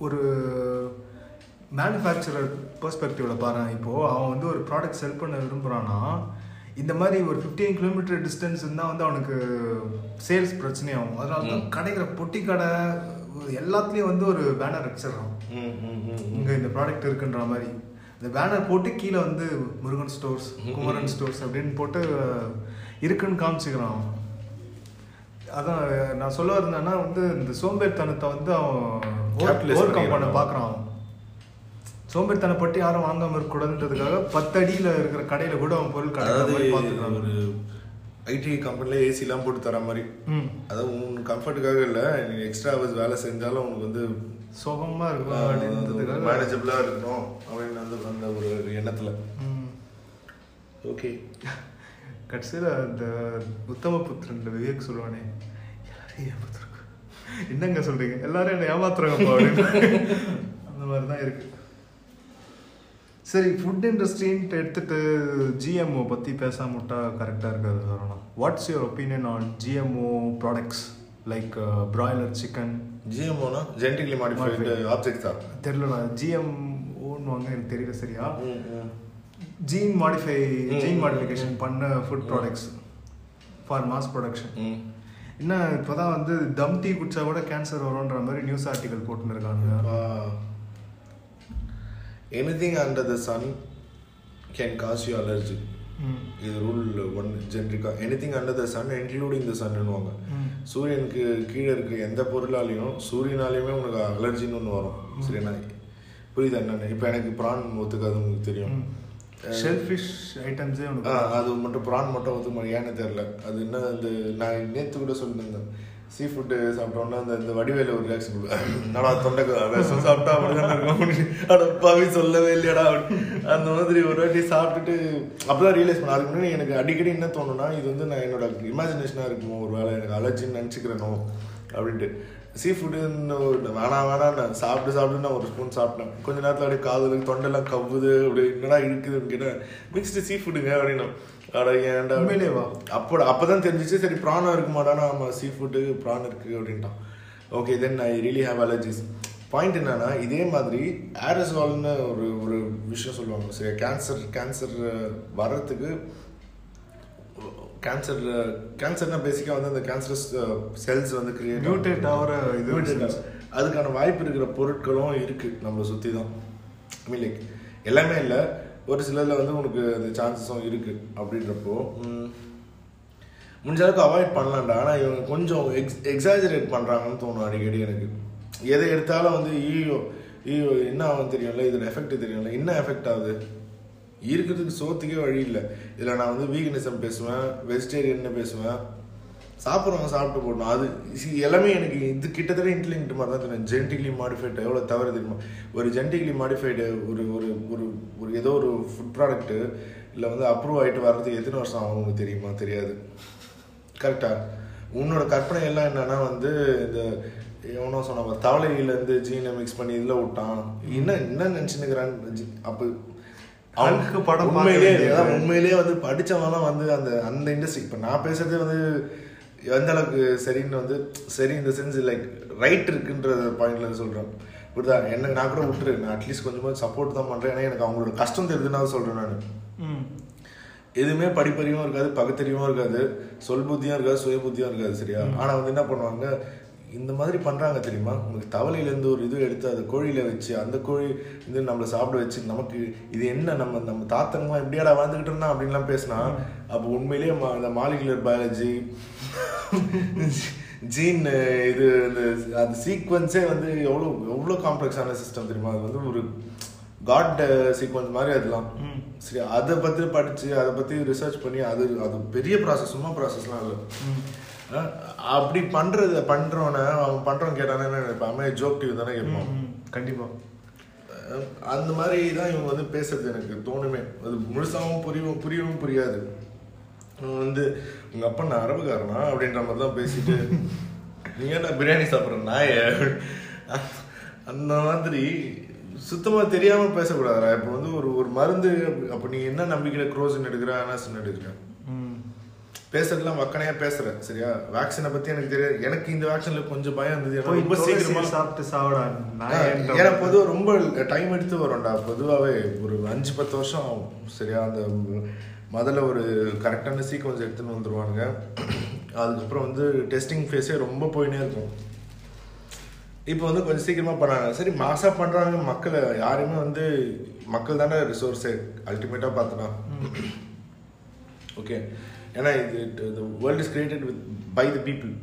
Speaker 1: ஒரு மேனுஃபேக்சரர் பெர்ஸ்பெக்டிவில் பாரு இப்போது அவன் வந்து ஒரு ப்ராடக்ட் செல் பண்ண விரும்புகிறான்னா இந்த மாதிரி ஒரு ஃபிஃப்டீன் கிலோமீட்டர் டிஸ்டன்ஸ் இருந்தால் வந்து அவனுக்கு சேல்ஸ் பிரச்சனையாகும். அதனால தான் கிடைக்கிற பொட்டி கடை எல்லாத்துலேயும் வந்து ஒரு பேனர் வச்சிடறான். இங்கே இந்த ப்ராடக்ட் இருக்குன்ற மாதிரி. இந்த பேனர் போட்டு கீழே வந்து முருகன் ஸ்டோர்ஸ் குமரன் ஸ்டோர்ஸ் அப்படின்னு போட்டு இருக்குன்னு காமிச்சுக்கிறான். அதான் நான் சொல்ல இருந்தேன்னா வந்து இந்த சோம்பேறித்தனத்தை வந்து அவன் ஓவர் கம் பண்ண. பார்க்குறான் சோம்பேறித்தனப்பட்டு யாரும் வாங்காம இருக்கக்கூடாதுன்றதுக்காக பத்து அடியில இருக்கிற கடையில கூட அவன் பொருள் கடை பார்த்துக்கிறான்.
Speaker 2: ஒரு ஐடி கம்பெனில ஏசிலாம் போட்டு தர மாதிரி.
Speaker 1: ம்.
Speaker 2: அதாவது உன் கம்ஃபர்ட்டுக்காக இல்லை நீ எக்ஸ்ட்ரா ஹவர்ஸ் வேலை செஞ்சாலும் உனக்கு வந்து
Speaker 1: சுகமா இருக்கும் அப்படின்றதுக்காக.
Speaker 2: மேனேஜபிளாக இருக்கணும் அப்படின்னு அந்த அந்த ஒரு எண்ணத்தில். ஓகே
Speaker 1: கடைசியில் அந்த உத்தம புத்திரன் விவேக் சொல்லுவானே எல்லாரையும் ஏமாத்துறாங்க என்னங்க சொல்றீங்க? எல்லாரும் என்ன ஏமாத்துறாங்கப்பா அப்படின்னு. அந்த மாதிரி தான் இருக்கு. சரி ஃபுட் இண்டஸ்ட்ரின்ட்டு எடுத்துட்டு ஜிஎம்ஓ பற்றி பேசாம விட்டா கரெக்டாக இருக்காது Saravana. What's your opinion on GMO products like broiler chicken
Speaker 2: ஜிஎம்ஓனா genetically modified object தான்
Speaker 1: தெரியலடா ஜிஎம் ஓன்னு எனக்கு தெரியல சரியா. ஜீன் மாடிஃபை ஜீன் மாடிஃபிகேஷன் பண்ண food products for mass production. என்ன இப்போதான் வந்து தம் டீ குடிச்சா கூட கேன்சர் வரும்ன்ற மாதிரி நியூஸ் ஆர்டிகல் போட்டுன்னு இருக்காங்க.
Speaker 2: Anything under the sun can cause you allergy. இது rule one ஜென்ரிக்கா anything under the sun including the சன்னுவாங்க. சூரியனுக்கு கீழே இருக்க எந்த பொருளாலையும் சூரியனாலையுமே உனக்கு அலர்ஜின்னு ஒன்று வரும். சரிண்ணா? புரியுது என்னன்னு? இப்போ எனக்கு ப்ரான் ஒத்துக்காது உங்களுக்கு தெரியும்.
Speaker 1: ஷெல் ஃபிஷ் ஐட்டம்ஸே
Speaker 2: அது மட்டும் ப்ரான் மட்டும் ஒத்துக்க மாட்டேன். ஏன்னு தெரில அது என்ன அந்த நான் நேற்று கூட சொல்லியிருந்தேன். சீ ஃபுட்டு சாப்பிட்டோம்னா அந்த இந்த வடிவேல ஒரு ரிலாக்ஸ் நடா தொண்டை விஷம் சாப்பிட்டா அப்படிதான் இருக்கும்? அட சொல்லவே இல்லையடா. அப்படின்னு. அந்த மாதிரி ஒரு வாட்டி சாப்பிட்டுட்டு அப்பதான் ரியலைஸ் பண்ண அதுக்கு முன்னாடி எனக்கு அடிக்கடி என்ன தோணும்னா இது வந்து நான் என்னோட இமேஜினேஷனாக இருக்குமோ ஒரு வேலை எனக்கு அலர்ஜின்னு நினச்சிக்கிறேனோ அப்படின்ட்டு. சீ ஃபுட்டு வேணாம் வேணாம் நான் சாப்பிட்டு சாப்பிட்டு நான் ஒரு ஸ்பூன் சாப்பிட்டேன். கொஞ்ச நேரத்தில் அப்படியே காதலுக்கு தொண்டெல்லாம் கவ்வுது அப்படி என்னடா இருக்குதுன்னு கேட்டேன் மிக்ஸ்டு சீ ஃபுட்டுங்க அப்படின்னா. அட ஏன்டா?
Speaker 1: உண்மையிலேவா?
Speaker 2: அப்போ அப்பதான் தெரிஞ்சிச்சு சரி ப்ரான் இருக்குமாடானா ஆமா சீ ஃபுட்டு ப்ரான் இருக்கு அப்படின்ட்டான். Okay then I really have allergies point என்னன்னா இதே மாதிரி ஆரஸ்வால்னு ஒரு ஒரு விஷயம் சொல்லுவாங்க. சரி கேன்சர் கேன்சர் வர்றதுக்கு கேன்சர் கேன்சர்னா பேசிக்காக வந்து அந்த கேன்சரஸ் செல்ஸ் வந்து கிரியேட்
Speaker 1: மியூட்டேட் ஆகிற இது
Speaker 2: அதுக்கான வாய்ப்பு இருக்கிற பொருட்களும் இருக்கு நம்மளை சுற்றி தான். ஐ மீன் லைக் எல்லாமே இல்லை. ஒரு சிலரில் வந்து உனக்கு அந்த சான்சஸும் இருக்கு அப்படின்றப்போ முடிஞ்ச அளவுக்கு அவாய்ட் பண்ணலாம்டா. ஆனால் இவங்க கொஞ்சம் எக்ஸ் எக்ஸாஜரேட் பண்ணுறாங்கன்னு தோணும் அடிக்கடி எனக்கு. எதை எடுத்தாலும் வந்து ஈயோ ஈயோ என்ன ஆகும் தெரியும்ல? இதோட எஃபெக்ட் தெரியும்ல? என்ன எஃபெக்ட் ஆகுது? இருக்கிறதுக்கு சோத்துக்கே வழி இல்லை. இதில் நான் வந்து வீகனிசம் பேசுவேன் வெஜிடேரியன் பேசுவேன். சாப்பிட்றவங்க சாப்பிட்டு போடணும். அது எல்லாமே எனக்கு இது கிட்டத்தட்ட இன்டெலிஜென்ட் மாதிரி தான் தெரியும். ஜெனட்டிக்லி மாடிஃபைடு எவ்வளோ தவிர தெரியுமா? ஒரு ஜெனட்டிக்லி மாடிஃபைடு ஒரு ஒரு ஒரு ஒரு ஏதோ ஒரு ஃபுட் ப்ராடக்ட்டு இல்லை வந்து அப்ரூவ் ஆகிட்டு வர்றதுக்கு எத்தனை வருஷம் ஆகும் உங்களுக்கு தெரியுமா? தெரியாது. கரெக்டாக உன்னோட கற்பனை எல்லாம் என்னன்னா வந்து இந்த எவனோ சொன்ன தவளையிலேருந்து ஜீனை மிக்ஸ் பண்ணி இதில் விட்டான். என்ன என்ன நினச்சினுக்கிறான் அப்போ
Speaker 1: அவனுக்கு படம்
Speaker 2: உண்மையிலேயே உண்மையிலேயே வந்து படிச்சவங்கலாம் வந்து அந்த அந்த இண்டஸ்ட்ரி இப்போ நான் பேசுறதே வந்து எந்த அளவுக்கு சரின்னு வந்து சரி இந்த சென்ஸ் லைக் ரைட் இருக்குன்ற பாயிண்ட்ல இருந்து சொல்றேன். புரியுதா என்ன நான் கூட விட்டுரு. நான் அட்லீஸ்ட் கொஞ்சமாக சப்போர்ட் தான் பண்றேன். ஏன்னா எனக்கு அவங்களோட கஷ்டம் தெரியுதுன்னா சொல்றேன் நான்.
Speaker 1: ம்.
Speaker 2: எதுவுமே படிப்பறிவும் இருக்காது பகுத்தறிவும் இருக்காது சொல் புத்தியும் இருக்காது சுய புத்தியும் இருக்காது சரியா? ஆனா வந்து என்ன பண்ணுவாங்க இந்த மாதிரி பண்றாங்க தெரியுமா? உங்களுக்கு தவளையில இருந்து ஒரு இது எடுத்து அதை கோழியில வச்சு அந்த கோழி இது நம்மளை சாப்பிட வச்சு நமக்கு இது என்ன நம்ம நம்ம தாத்தங்களாம் எப்படியாடா வாழ்ந்துகிட்டு இருந்தா அப்படின்லாம் பேசினா அப்போ உண்மையிலேயே மா- இந்த மாலிகுலர் பயாலஜி ஜீன் இது இந்த அந்த சீக்வன்ஸே வந்து எவ்வளோ எவ்வளோ காம்ப்ளெக்ஸான சிஸ்டம் தெரியுமா? அது வந்து ஒரு காட் சீக்வன்ஸ் மாதிரி அதெல்லாம். சரி அதை பற்றி படித்து அதை பற்றி ரிசர்ச் பண்ணி அது அது பெரிய ப்ராசஸ் சும்மா ப்ராசஸ்லாம் இல்லை. அப்படி பண்ணுறது பண்ணுறவனை அவன் பண்ணுறவன் கேட்டானே நினைப்பான் ஜோக் டிவி தானே கேட்பான்
Speaker 1: கண்டிப்பா.
Speaker 2: அந்த மாதிரி தான் இவங்க வந்து பேசுறது எனக்கு தோணுமே. அது முழுசாவும் புரியவும் புரியவும் புரியாது. இவன் வந்து உங்க அப்பா நான் அரபுக்காரனா அப்படின்ற மாதிரி தான் பேசிட்டு நீ ஏன்டா பிரியாணி சாப்பிட்ற நாய? அந்த மாதிரி சுத்தமா தெரியாம பேசக்கூடாதுடா. இப்போ வந்து ஒரு ஒரு மருந்து அப்ப நீ என்ன நம்பிக்கையில குரோசின் எடுக்கிற அனாசின் எடுக்கிற? பேசுறதுலாம் வக்கனையா பேசுற சரியா? வேக்சினை பத்தி எனக்கு தெரியாது. எனக்கு இந்த வேக்சின்ல கொஞ்சம் பயம் இருந்தது. ரொம்ப சீக்கிரமா
Speaker 1: சாப்பிட்டு சாவடா
Speaker 2: ஏன்னா பொதுவாக ரொம்ப டைம் எடுத்து வரும்டா. பொதுவாகவே ஒரு அஞ்சு பத்து வருஷம் ஆகும். சரியா? அந்த முதல்ல ஒரு கரெக்டான சீக்வன்ஸ் எடுத்துன்னு வந்துருவானுங்க. அதுக்கப்புறம் வந்து டெஸ்டிங் ஃபேஸே ரொம்ப போயினே இருக்கும். இப்போ வந்து கொஞ்சம் சீக்கிரமா பண்ணாங்க. சரி மாசா பண்றாங்க மக்களை. யாருமே வந்து மக்கள் தானே ரிசோர்ஸே அல்டிமேட்டா பார்த்தனா ஓகே ஏன்னா இது world is created with by the people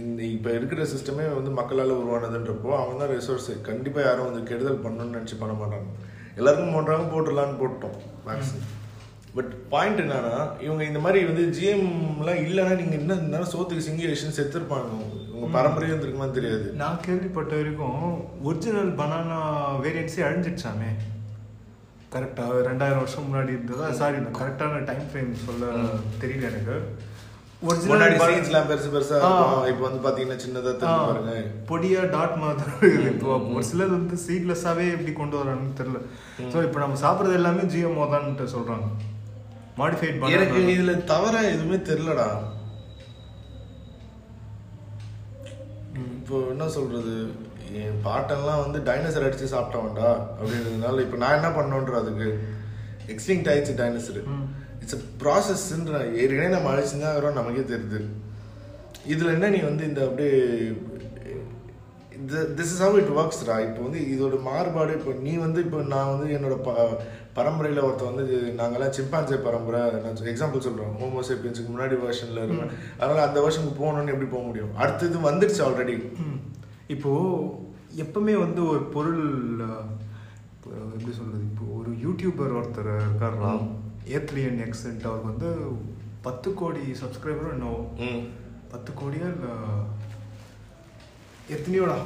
Speaker 2: இந்த இப்போ இருக்கிற சிஸ்டமே வந்து மக்களால் உருவானதுன்றப்போ அவங்க தான் ரிசோர்ஸ் கண்டிப்பாக யாரும் வந்து கெடுதல் பண்ணணும்னு நினச்சி பண்ண மாட்டாங்க. எல்லாருக்கும் பண்ணுறாங்க போட்டுடலான்னு போட்டோம் மேக்ஸிமம் பட் பாயிண்ட் என்னன்னா இவங்க இந்த மாதிரி வந்து ஜிஎம்லாம் இல்லைன்னா நீங்கள் என்ன இருந்தாலும் சோத்துக்கு சிங்கிலேஷன் செத்துருப்பாங்க உங்க பரம்பரையும் இருந்திருக்குமான்னு தெரியாது.
Speaker 1: நான் கேள்விப்பட்ட வரைக்கும் ஒரிஜினல் பனானா வேரியன்ஸே அழிஞ்சிடுச்சாமே? கரெக்டா ரெண்டாயிரம் வருஷம் முன்னாடி இருந்ததா? சாரி நான் கரெக்டான டைம் ஃப்ரேம் சொல்ல தெரியல எனக்கு. ஒரிஜினல்
Speaker 2: சீன்ஸ்லாம் பெருசு பெருசா இப்போ வந்து பாத்தீங்கன்னா சின்னதா தெரிஞ்சு பாருங்க.
Speaker 1: பொடியா டாட் (laughs) மாதிரி இப்போ. ஒரு சிலர் வந்து சீட்லெஸ்ஸாவே எப்படி கொண்டு வராங்கன்னு தெரியல. ஸோ இப்போ நம்ம சாப்பிட்றது எல்லாமே ஜிஎம்ஓ தான் சொல்றாங்க. மாடிஃபைட்
Speaker 2: எனக்கு
Speaker 1: பண்ணி
Speaker 2: இதுல தவற எதுவுமே தெரியலடா. இப்போ என்ன சொல்றது? என் பாட்டெல்லாம் வந்து டைனோசர் அடிச்சு சாப்பிட்டவன்டா அப்படின்றதுனால இப்போ நான் என்ன பண்ணோன்ற அதுக்கு எக்ஸ்டிங்ட் ஆயிடுச்சு டைனோசர் இட்ஸ் ப்ராசஸ்ன்ற ஏற்கனவே நம்ம அழிச்சுதான் வரோம் நமக்கே தெரியுது. இதுல என்ன நீ வந்து இந்த அப்படியே திஸ் இஸ் ஹவ் இட் ஒர்க்ஸ்ரா இப்போ வந்து இதோட மாறுபாடு இப்போ நீ வந்து இப்போ நான் வந்து என்னோட ப பரம்பரையில் ஒருத்தன் வந்து நாங்கெல்லாம் சிம்பான்சே பரம்பரை நான் எக்ஸாம்பிள் சொல்கிறேன் ஹோமோசேப்பியன்ஸுக்கு முன்னாடி வெர்ஷனில் இருக்கேன் அதனால அந்த வெர்ஷனுக்கு போகணும்னு எப்படி போக முடியும்? அடுத்தது வந்துடுச்சு ஆல்ரெடி
Speaker 1: ம். இப்போ எப்பவுமே வந்து ஒரு பொருள் எப்படி சொல்றது? இப்போ ஒரு யூடியூபர் ஒருத்தர் இருக்காருனா ஏத்லியன் எக்ஸன்ட் அவருக்கு வந்து பத்து கோடி சப்ஸ்கிரைபரும் இன்னும் பத்து கோடியா இல்லை எத்தனையோடா?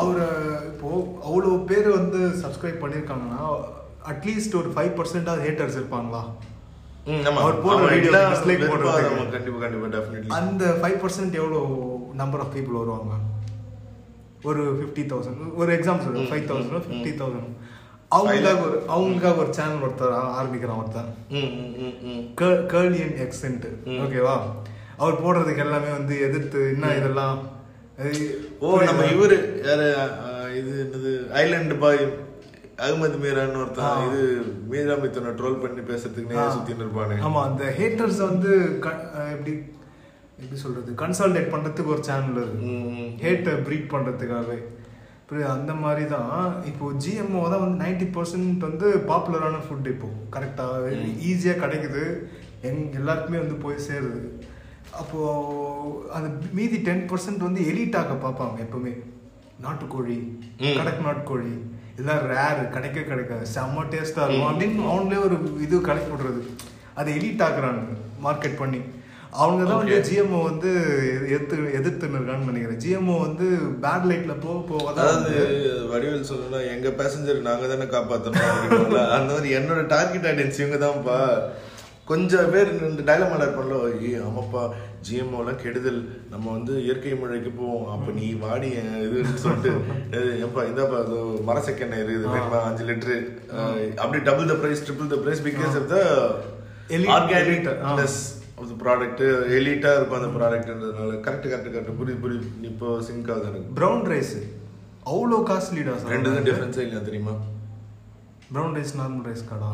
Speaker 1: அவர் இப்போ அவ்வளோ பேர் வந்து சப்ஸ்கிரைப் பண்ணியிருக்காங்கன்னா அட்லீஸ்ட் ஒரு ஃபைவ் பர்சன்டாக ஹேட்டர்ஸ் இருப்பாங்களா. அவர் போடுற
Speaker 2: ஆமா,
Speaker 1: video
Speaker 2: எல்லாம்
Speaker 1: dislike
Speaker 2: வெறுப்பா
Speaker 1: போடுறதுக்கு.
Speaker 2: ஆமா, கண்டிப்பா கண்டிப்பா டெஃபினெட்லி
Speaker 1: அந்த ஃபைவ் பர்சன்ட் எவ்வளோ நம்பர் ஆஃப் பீப்புள் வருவாங்க? ஒரு ஃபிஃப்டி தௌசண்ட் ஒரு எக்ஸாம்பிள் சொல்றேன் ஃபைவ் தௌசண்ட் ஃபிஃப்டி தௌசண்ட் அவங்களுக்காக ஒரு அவங்களுக்காக ஒரு சேனல் ஒருத்தர் ஆரம்பிக்கிறான் ஒருத்தன்.
Speaker 2: ம்
Speaker 1: கேர்லியன் எக்ஸென்ட் ஓகேவா அவர் போடுறதுக்கு எல்லாமே வந்து எதிர்த்து என்ன இதெல்லாம்?
Speaker 2: ஓ நம்ம இவரு யாரு இது என்னது ஐலாண்ட் பாய் அகமது மீரான்னு ஒருத்தன். இது மீரா மித்தனை ட்ரோல் பண்ணி பேசுறதுக்கு நேரா
Speaker 1: ஆ.
Speaker 2: சுத்தின்னு இருப்பானே.
Speaker 1: ஆமா அந்த ஹேட்டர்ஸ் வந்து எப்படி எப்படி சொல்றது கன்சால்டேட் பண்றதுக்கு ஒரு சேனல் இருக்கு.
Speaker 2: ம்.
Speaker 1: ஹேட்டை ப்ரீட் பண்றதுக்காகவே. புரியுது? அந்த மாதிரி தான். இப்போ ஜிஎம்ஓ தான் வந்து நைன்டி பர்சன்ட் வந்து பாப்புலரான ஃபுட் இப்போ. கரெக்டாக ஈஸியாக கிடைக்குது. எங் எல்லாருக்குமே வந்து போய் சேருது. அப்போ அந்த மீதி டென் பர்சன்ட் வந்து எலிட்டாக பார்ப்பாங்க எப்பவுமே. நாட்டுக்கோழி. கடக் நாட்டுக்கோழி. இதெல்லாம் ரேர் கிடைக்க கிடைக்காது. செம்ம டேஸ்டா இருக்கும். அப்படின்னு அவங்களே ஒரு இது கலக்கி விடுறது அதை எலிட் ஆக்குறாங்க மார்க்கெட் பண்ணி. அவங்க தான் வந்து. ஜிஎம்ஓ வந்து எதிர்த்து எதிர்த்துன்னு இருக்கான்னு நினைக்கிறேன் ஜிஎம்ஓ வந்து பேட் லைட்ல போக போக
Speaker 2: அதாவது வடிவேல் சொல்லணும்னா எங்க பேசஞ்சர் நாங்க தானே அப்படின்னுவாங்கல்ல. (laughs) அந்த மாதிரி என்னோட டார்கெட் ஆடியன்ஸ் இவங்க தான்ப்பா கொஞ்சம் பேர் இந்த டைலமால இருப்பாங்களோ ஏ ஆமாப்பா ஜிஎம்ஓலாம் கெடுதல். நம்ம வந்து இயற்கை முறைக்கு போவோம். அப்ப நீ வாடி இதுன்னு சொல்லிட்டு "ஏய், ஏப்பா இந்தாப்பா அது மரசெக்கெண்ணெய் இருக்குது வேணுமா? அஞ்சு லிட்டரு. அப்படி double the price triple the price because of the organic
Speaker 1: elite, ah.
Speaker 2: Of the product எலிட்டா இருக்கும் அந்த ப்ராடக்ட்ன்றதுனால கரெக்ட் கரெக்ட் கரெக்ட் புரியுது புரியுது. இப்போ சிங்க் ஆகுது எனக்கு.
Speaker 1: ப்ரௌன் ரைஸ் அவ்வளோ காஸ்ட்லிடா சார்.
Speaker 2: ரெண்டு டிஃபரன்ஸே இல்லையா தெரியுமா?
Speaker 1: ப்ரௌன் ரைஸ் நார்மல் ரைஸ் கடா?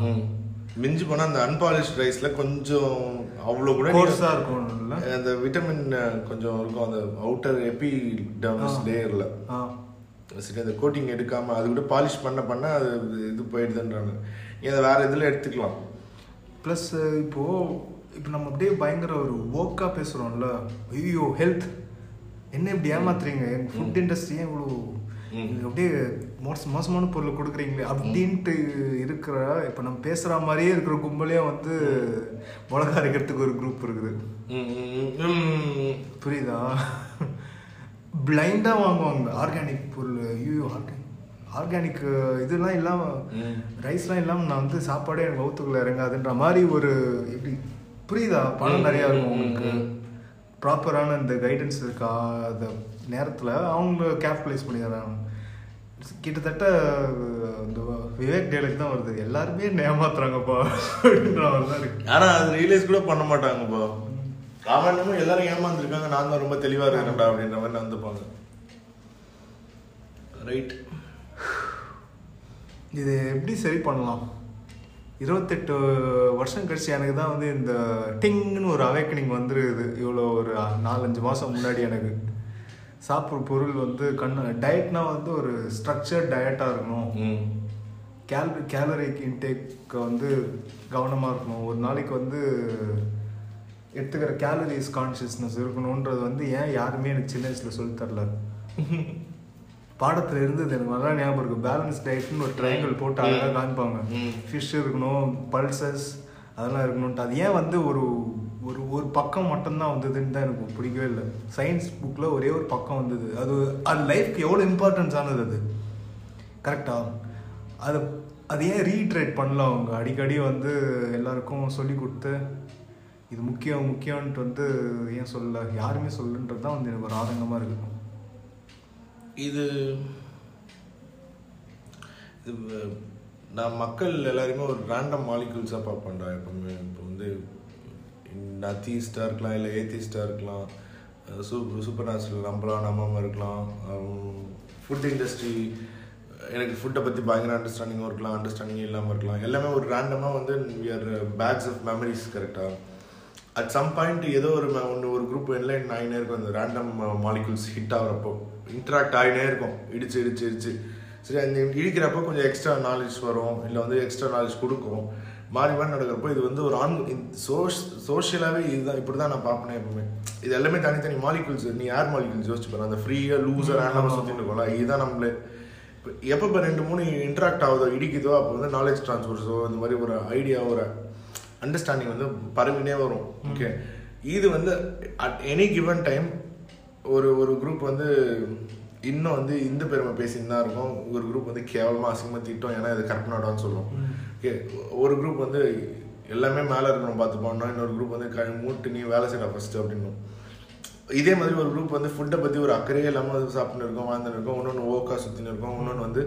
Speaker 2: மிஞ்சி போனா அந்த அன்பாலிஷ் ரைஸ்ல கொஞ்சம் அவ்வளோ கூட
Speaker 1: கோர்ஸா இருக்கும்ல
Speaker 2: நீங்க- அந்த விட்டமின் கொஞ்சம் இருக்கும். அந்த அவுட்டர் எபி டர்ம்ஸ்
Speaker 1: ஆ.
Speaker 2: லேயர்ல
Speaker 1: ஆ.
Speaker 2: சரி அந்த கோட்டிங் எடுக்காம அது கூட பாலிஷ் பண்ண பண்ண அது இது போயிடுதுன்றாங்க. நீ அதை வேற இதுல எடுத்துக்கலாம்?
Speaker 1: ப்ளஸ் இப்போ இப்போ நம்ம அப்படியே பயங்கர ஒரு ஓக்கா பேசுறோம்ல ஐயோ ஹெல்த் என்ன இப்படி ஏமாத்துறீங்க? எங்க ஃபுட் இண்டஸ்ட்ரியே இவ்வளோ அப்படியே மோச மோசமான பொருள் கொடுக்குறீங்களே? அப்படின்ட்டு இருக்கிற இப்போ நம்ம பேசுற மாதிரியே இருக்கிற கும்பலே வந்து மிளகா அரைக்கிறதுக்கு ஒரு குரூப் இருக்குது. புரியுதா? பிளைண்டாக வாங்குவாங்க. ஆர்கானிக் பொருள். ஐயோ ஆர்கானிக் ஆர்கானிக் இதெல்லாம் இல்லாமல். ரைஸ்லாம் இல்லாமல் நான் வந்து சாப்பாடே எனக்கு வவுத்துக்குள்ள இறங்காதுன்ற மாதிரி ஒரு எப்படி புரியுதா? பணம் நிறையா இருக்கும் உங்களுக்கு. ப்ராப்பரான இந்த கைடன்ஸ் இருக்கா? அந்த நேரத்தில் அவங்க கேபிட்டலைஸ் பண்ணிடுறாங்க. கிட்டத்தட்ட இந்த விவேக் டேலுக்கு தான் வருது. எல்லாருமே ஏமாத்துறாங்கப்பா. அப்படின்ற மாதிரி தான் இருக்கு.
Speaker 2: ஆனா அது ரியலைஸ் கூட பண்ண மாட்டாங்கப்பா. அவன் என்னமோ எல்லாரும் ஏமாந்துருக்காங்க. நான் தான் ரொம்ப தெளிவா இருக்கேன்டா அப்படின்ற மாதிரி வந்துப்பாங்க ரைட்
Speaker 1: இது எப்படி சரி பண்ணலாம்? இருபத்தெட்டு வருஷம் கழிச்சு எனக்கு தான் வந்து இந்த டிங்னு ஒரு அவேக்கனிங் வந்துருக்குது. இவ்வளோ ஒரு நாலஞ்சு மாதம் முன்னாடி எனக்கு. சாப்பிட்ற பொருள் வந்து கண் டயட்னா வந்து ஒரு ஸ்ட்ரக்சர்ட் டயட்டாக இருக்கணும். கேலரி இன்டேக் வந்து கவனமாக இருக்கணும். ஒரு நாளைக்கு வந்து எடுத்துக்கிற கேலரிஸ் கான்ஷியஸ்னஸ் இருக்கணுன்றது வந்து ஏன் யாருமே எனக்கு சின்ன வயசில் சொல்லித் தரல. (laughs) பாடத்தில் இருந்தது எனக்கு நல்லா ஞாபகம் இருக்கு. பேலன்ஸ் டயட்னு ஒரு ட்ரையாங்கிள் போட்டு அழகாக காமிப்பாங்க. ஃபிஷ் இருக்கணும் பல்சஸ் அதெல்லாம் இருக்கணும்ட்டு. அது ஏன் வந்து ஒரு ஒரு ஒரு பக்கம் மட்டும்தான் வந்ததுன்னு தான் எனக்கு பிடிக்கவே இல்லை. சயின்ஸ் புக்கில் ஒரே ஒரு பக்கம் வந்தது. அது அது லைஃப்க்கு எவ்வளோ இம்பார்ட்டன்ஸ் ஆனது அது? கரெக்டா அது அது ஏன் ரீட்ரேட் பண்ணல அவங்க? அடிக்கடி வந்து எல்லாருக்கும் சொல்லி கொடுத்து இது முக்கியம் முக்கியம்ன்ட்டு வந்து ஏன் சொல்லல? யாருமே சொல்லன்றது தான் வந்து எனக்கு ஒரு ஆதங்கமாக இருக்குது
Speaker 2: இது இது நான் மக்கள் எல்லாருமே ஒரு ரேண்டம் மாலிகூல்ஸாக பார்ப்பேன்டா எப்பவுமே. இப்போ வந்து அத்தீஸ்டாக இருக்கலாம் இல்லை ஏத்திஸ்டாக இருக்கலாம் சூப்பர் சூப்பர் நேச்சுரல் நம்பலாம் நம்பாமல் இருக்கலாம். ஃபுட் இண்டஸ்ட்ரி எனக்கு ஃபுட்டை பற்றி பயங்கர அண்டர்ஸ்டாண்டிங்கும் இருக்கலாம் அண்டர்ஸ்டாண்டிங் இல்லாமல் இருக்கலாம். எல்லாமே ஒரு ரேண்டமாக வந்து we are packs of memories கரெக்டாக அட் சம் பாயிண்ட் ஏதோ ஒரு ஒன்று ஒரு குரூப் என்லைன் ஆகினே இருக்கும் அந்த ரேண்டம் மாலிகூல்ஸ் ஹிட் ஆகிறப்போ இன்ட்ராக்ட் ஆகினே இருக்கும். இடிச்சு இடிச்சு இடிச்சு. சரி அந்த இடிக்கிறப்போ கொஞ்சம் எக்ஸ்ட்ரா நாலேஜ் வரும். இல்லை வந்து எக்ஸ்ட்ரா நாலேஜ் கொடுக்கும். மாறி மாறி நடக்கிறப்போ இது வந்து ஒரு ஆன் சோஷ் சோஷியலாகவே இதுதான் இப்படி தான் நான் பார்ப்பேன் எப்பவுமே. இது எல்லாமே தனித்தனி மாலிகூல்ஸ் நீ ஏர் மாலிகூல்ஸ் யோசிச்சு பாரு. அந்த ஃப்ரீயாக லூஸர் ரேண்டமாக சுற்றிட்டு இருக்கோம்ல இதுதான் நம்மளே. எப்போ இப்போ ரெண்டு மூணு இன்ட்ராக்ட் ஆகுதோ இடிக்குதோ அப்போ வந்து நாலேஜ் ட்ரான்ஸ்ஃபர்ஸோ இந்த மாதிரி ஒரு ஐடியா ஒரு அண்டர்ஸ்டாண்டிங் வந்து பரவினே வரும். ஓகே இது வந்து அட் எனி கிவன் டைம் ஒரு ஒரு குரூப் வந்து இன்னும் வந்து இந்த பெருமை பேசின்னு தான் இருக்கும். ஒரு குரூப் வந்து கேவலமாக அசிங்கமாக திட்டம் ஏன்னா இது கற்பனாடான்னு சொல்லுவோம். ஓகே ஒரு குரூப் வந்து எல்லாமே மேலே இருக்கணும் பார்த்து போனோம் இன்னொரு குரூப் வந்து க மூட்டு நீ வேலை செய்யலாம் ஃபஸ்ட்டு அப்படின்னும் இதே மாதிரி ஒரு குரூப் வந்து ஃபுட்டை பற்றி ஒரு அக்கறையே இல்லாமல் அது சாப்பிட்டு இருக்கோம் வாழ்ந்துட்டு இருக்கோம். இன்னொன்று ஓக்கா சுற்றின்னு இருக்கோம். இன்னொன்று வந்து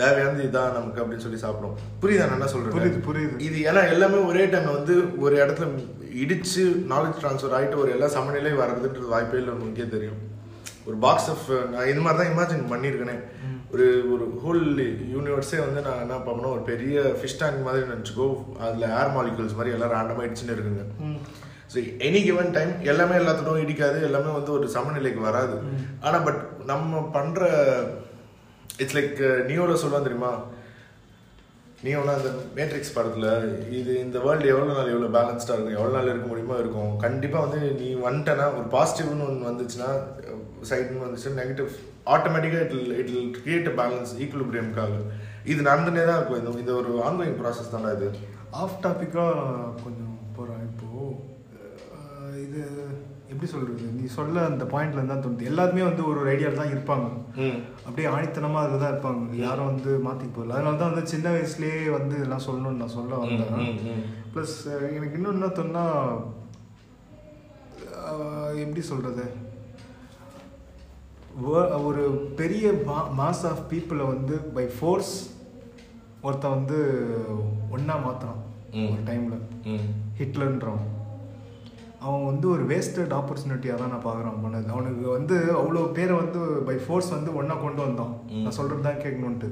Speaker 2: தேவையானது இதான் நமக்கு அப்படின்னு சொல்லி சாப்பிடும் புரியுதா நான் என்ன சொல்கிறேன்
Speaker 1: புரியுது, புரியுது.
Speaker 2: இது ஏன்னா எல்லாமே ஒரே டைம் வந்து ஒரு இடத்துல இடிச்சு நாலேஜ் ட்ரான்ஸ்ஃபர் ஆகிட்டு ஒரு எல்லா சமநிலை வர்றதுன்றது வாய்ப்பே இல்லை உங்களுக்கே தெரியும். ஒரு பாக்ஸ் ஆஃப் நான் இது மாதிரி தான் இமேஜின் பண்ணியிருக்கேனே. ஒரு ஒரு ஹோல் யூனிவர்ஸே வந்து நான் என்ன பண்ணணும்? ஒரு பெரிய ஃபிஷ் டேங்க் மாதிரி நினச்சிக்கோ அதில் ஏர் மாலிகூல்ஸ் மாதிரி எல்லாம் ரேண்டமாக இடிச்சுன்னு இருக்குங்க. ஸோ எனி கிவன் டைம் எல்லாமே எல்லாத்தோடும் இடிக்காது எல்லாமே வந்து ஒரு சமநிலைக்கு வராது. ஆனால் பட் நம்ம பண்ணுற இட்ஸ் லைக் நியோல சொல்லுவான் தெரியுமா? நீயோனா அந்த மேட்ரிக்ஸ் படத்தில் இது இந்த வேர்ல்டு எவ்வளோ நாள் எவ்வளோ பேலன்ஸ்டாக இருக்கும் எவ்வளோ நாள் இருக்க முடியுமோ இருக்கும். கண்டிப்பாக வந்து நீ வந்துட்டனா ஒரு பாசிட்டிவ்னு ஒன்று வந்துச்சுன்னா சைடுன்னு வந்துச்சுன்னா நெகட்டிவ் ஆட்டோமேட்டிக்காக it it will create a balance ஈக்குலிபிரியம்காக இது நடந்துனே தான் இருக்கும். இது இந்த ஒரு ஆன்கோயிங் ப்ராசஸ் தானே இது?
Speaker 1: ஆஃப் டாப்பிக்காக கொஞ்சம் போகிறேன் இப்போது இது எப்படி சொல்கிறது நீ சொல்ல அந்த பாயிண்ட்ல தான் தோணுது. எல்லாருமே வந்து ஒரு ஒரு ஐடியாவில் தான் இருப்பாங்க.
Speaker 2: ம்.
Speaker 1: அப்படியே ஆணித்தனமாக அதில் தான் இருப்பாங்க. யாரும் வந்து மாற்றிக்க போகல. அதனால தான் வந்து சின்ன வயசுலேயே வந்து இதெல்லாம் சொல்லணும்னு நான் சொல்ல வந்தேன்.
Speaker 2: ம், ம்.
Speaker 1: ப்ளஸ் எனக்கு இன்னும் என்ன தோணுன்னா எப்படி சொல்கிறது ஒரு பெரிய மாஸ் ஆஃப் பீப்புளை வந்து பை ஃபோர்ஸ் ஒருத்தன் வந்து ஒன்றா மாற்றுறான்
Speaker 2: ம்.
Speaker 1: ஒரு டைமில்
Speaker 2: ம்.
Speaker 1: ஹிட்லர்ன்றவன். அவன் வந்து ஒரு வேஸ்டட் ஆப்பர்ச்சுனிட்டியாக தான் நான் பார்க்குறான் பண்ணது. அவனுக்கு வந்து அவ்வளோ பேரை வந்து பை ஃபோர்ஸ் வந்து ஒன்றா கொண்டு வந்தான். நான் சொல்கிறது தான் கேட்கணுன்ட்டு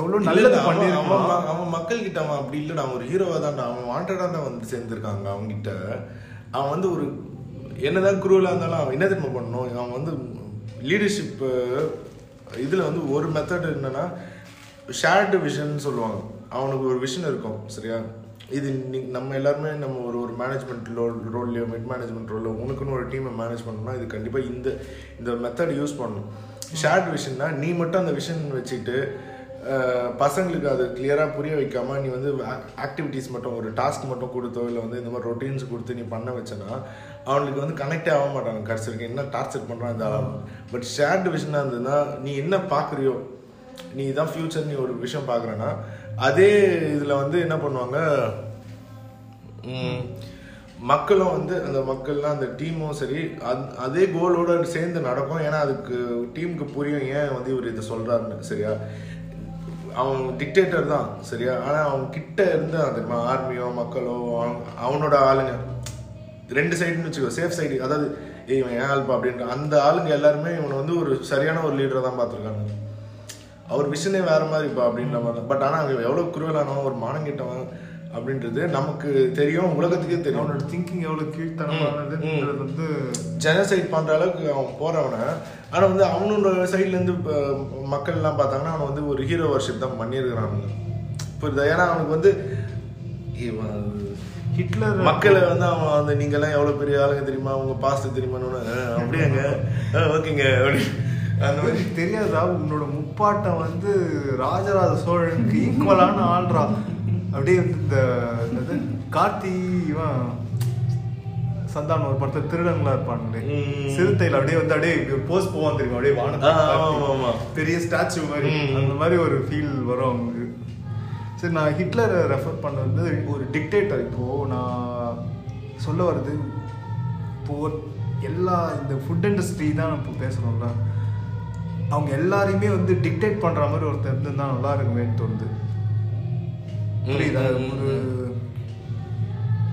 Speaker 1: எவ்வளோ
Speaker 2: இல்ல,
Speaker 1: நல்லது
Speaker 2: அவன் அவன்
Speaker 1: பண்ணியிருக்கான்
Speaker 2: அவன் மக்கள் கிட்ட அவன் அப்படி இல்லடா அவன் ஒரு ஹீரோவா தான்டா அவன் வாண்டடா தான் வந்து சேர்ந்திருக்காங்க அவங்க கிட்ட அவன் வந்து ஒரு என்னதான் குரூவலா இருந்தாலும் அவன் என்ன தெரியுமா பண்ணணும்? அவன் வந்து லீடர்ஷிப் இதுல வந்து ஒரு மெத்தட் என்னன்னா ஷேர்டு விஷன் சொல்லுவாங்க. அவனுக்கு ஒரு விஷன் இருக்கும் சரியா? இது நம்ம எல்லாருமே நம்ம ஒரு ஒரு மேனேஜ்மெண்ட் ரோல் ரோல்லையோ மிட் மேனேஜ்மெண்ட் ரோலோ உனக்குன்னு ஒரு டீமை மேனேஜ் பண்ணணும்னா இது கண்டிப்பாக இந்த இந்த மெத்தட் யூஸ் பண்ணணும். ஷேர்ட் விஷன்னா நீ மட்டும் அந்த விஷன் வச்சுக்கிட்டு பசங்களுக்கு அது கிளியராக புரிய வைக்காமல் நீ வந்து ஆக்டிவிட்டீஸ் மட்டும் ஒரு டாஸ்க் மட்டும் கொடுத்தோ இல்லை வந்து இந்த மாதிரி ரொட்டீன்ஸ் கொடுத்து நீ பண்ண வச்சனா அவனுக்கு வந்து கனெக்டே ஆக மாட்டாங்க. கடைசிக்கு என்ன டார்ச்சர் பண்ணுறான் இந்த பட் ஷேர்டு விஷனாக இருந்ததுன்னா நீ என்ன பார்க்குறியோ நீ இதான் ஃப்யூச்சர் நீ ஒரு விஷயம் பார்க்குறேன்னா அதே இதில் வந்து என்ன பண்ணுவாங்க மக்களும் வந்து அந்த மக்கள்லாம் அந்த டீமும் சரி அந் அதே கோலோட சேர்ந்து நடக்கும். ஏன்னா அதுக்கு டீமுக்கு புரியும் ஏன் வந்து இவர் இதை சொல்கிறாருன்னு சரியா? அவன் டிக்டேட்டர் தான் சரியா? ஆனால் அவன் கிட்ட இருந்து அது ஆர்மியோ மக்களோ அவன்- அவனோட ஆளுங்க ரெண்டு சைடுன்னு வச்சுக்கோ சேஃப் சைடு அதாவது ஏய் இவன் ஏன் ஆல்பா அப்படின்ற அந்த ஆளுங்க எல்லாருமே இவனை வந்து ஒரு சரியான ஒரு லீடரை தான் பார்த்துருக்காங்க. அவர் விஷனே வேற மாதிரி இப்போ அப்படின்ற மாதிரி. பட் ஆனால் அவன் எவ்வளோ குருவலானவன் ஒரு மானங்கிட்டவன் அப்படின்றது நமக்கு தெரியும் உலகத்துக்கே தெரியும்.
Speaker 1: அவனோட திங்கிங் எவ்வளோ கீழ்த்தனமானதுன்றது வந்து
Speaker 2: ஜெனசைட் பண்ற அளவுக்கு அவன் போறவன. ஆனா வந்து அவனோட சைட்ல இருந்து இப்ப மக்கள் எல்லாம் பார்த்தாங்கன்னா அவன் வந்து ஒரு ஹீரோ வர்ஷிப் தான் பண்ணியிருக்கிறானுங்க புரியுதா? ஏன்னா அவனுக்கு வந்து இவன்
Speaker 1: ஹிட்லர்
Speaker 2: மக்களை வந்து அவன் வந்து நீங்க எல்லாம் எவ்வளவு பெரிய ஆளுங்க தெரியுமா? உங்க பாஸ்ட் தெரியுமான்னு "அஹ், அப்படியாங்க ஓகேங்க. அப்படி. அந்த மாதிரி
Speaker 1: தெரியாதா உன்னோட முப்பாட்டம் வந்து ராஜராஜ சோழனுக்கு ஈக்குவலான ஆள்றா அப்படியே இந்த என்னது கார்த்தி இவன் சந்தானம் ஒரு படத்துல திருடங்களா இருப்பானுங்களே. சிறுத்தையில அப்படியே வந்து அப்படியே போஸ் போவான் தெரியுமா? அப்படியே. வானத்தை பெரிய ஸ்டாச்சு மாதிரி. அந்த மாதிரி ஒரு ஃபீல் வரும் அவங்களுக்கு சரி நான் ஹிட்லரை ரெஃபர் பண்ண வந்து ஒரு டிக்டேட்டர் இப்போ நான் சொல்ல வர்றது இப்போ எல்லா இந்த ஃபுட் இண்டஸ்ட்ரி தான் இப்போ பேசுகிறோம்ல அவங்க எல்லாரையுமே வந்து டிக்டேட் பண்ற மாதிரி ஒருத்தர் இருந்திருந்தா நல்லா இருக்குமேன்னு தோணுது. புரியுதா? ஒரு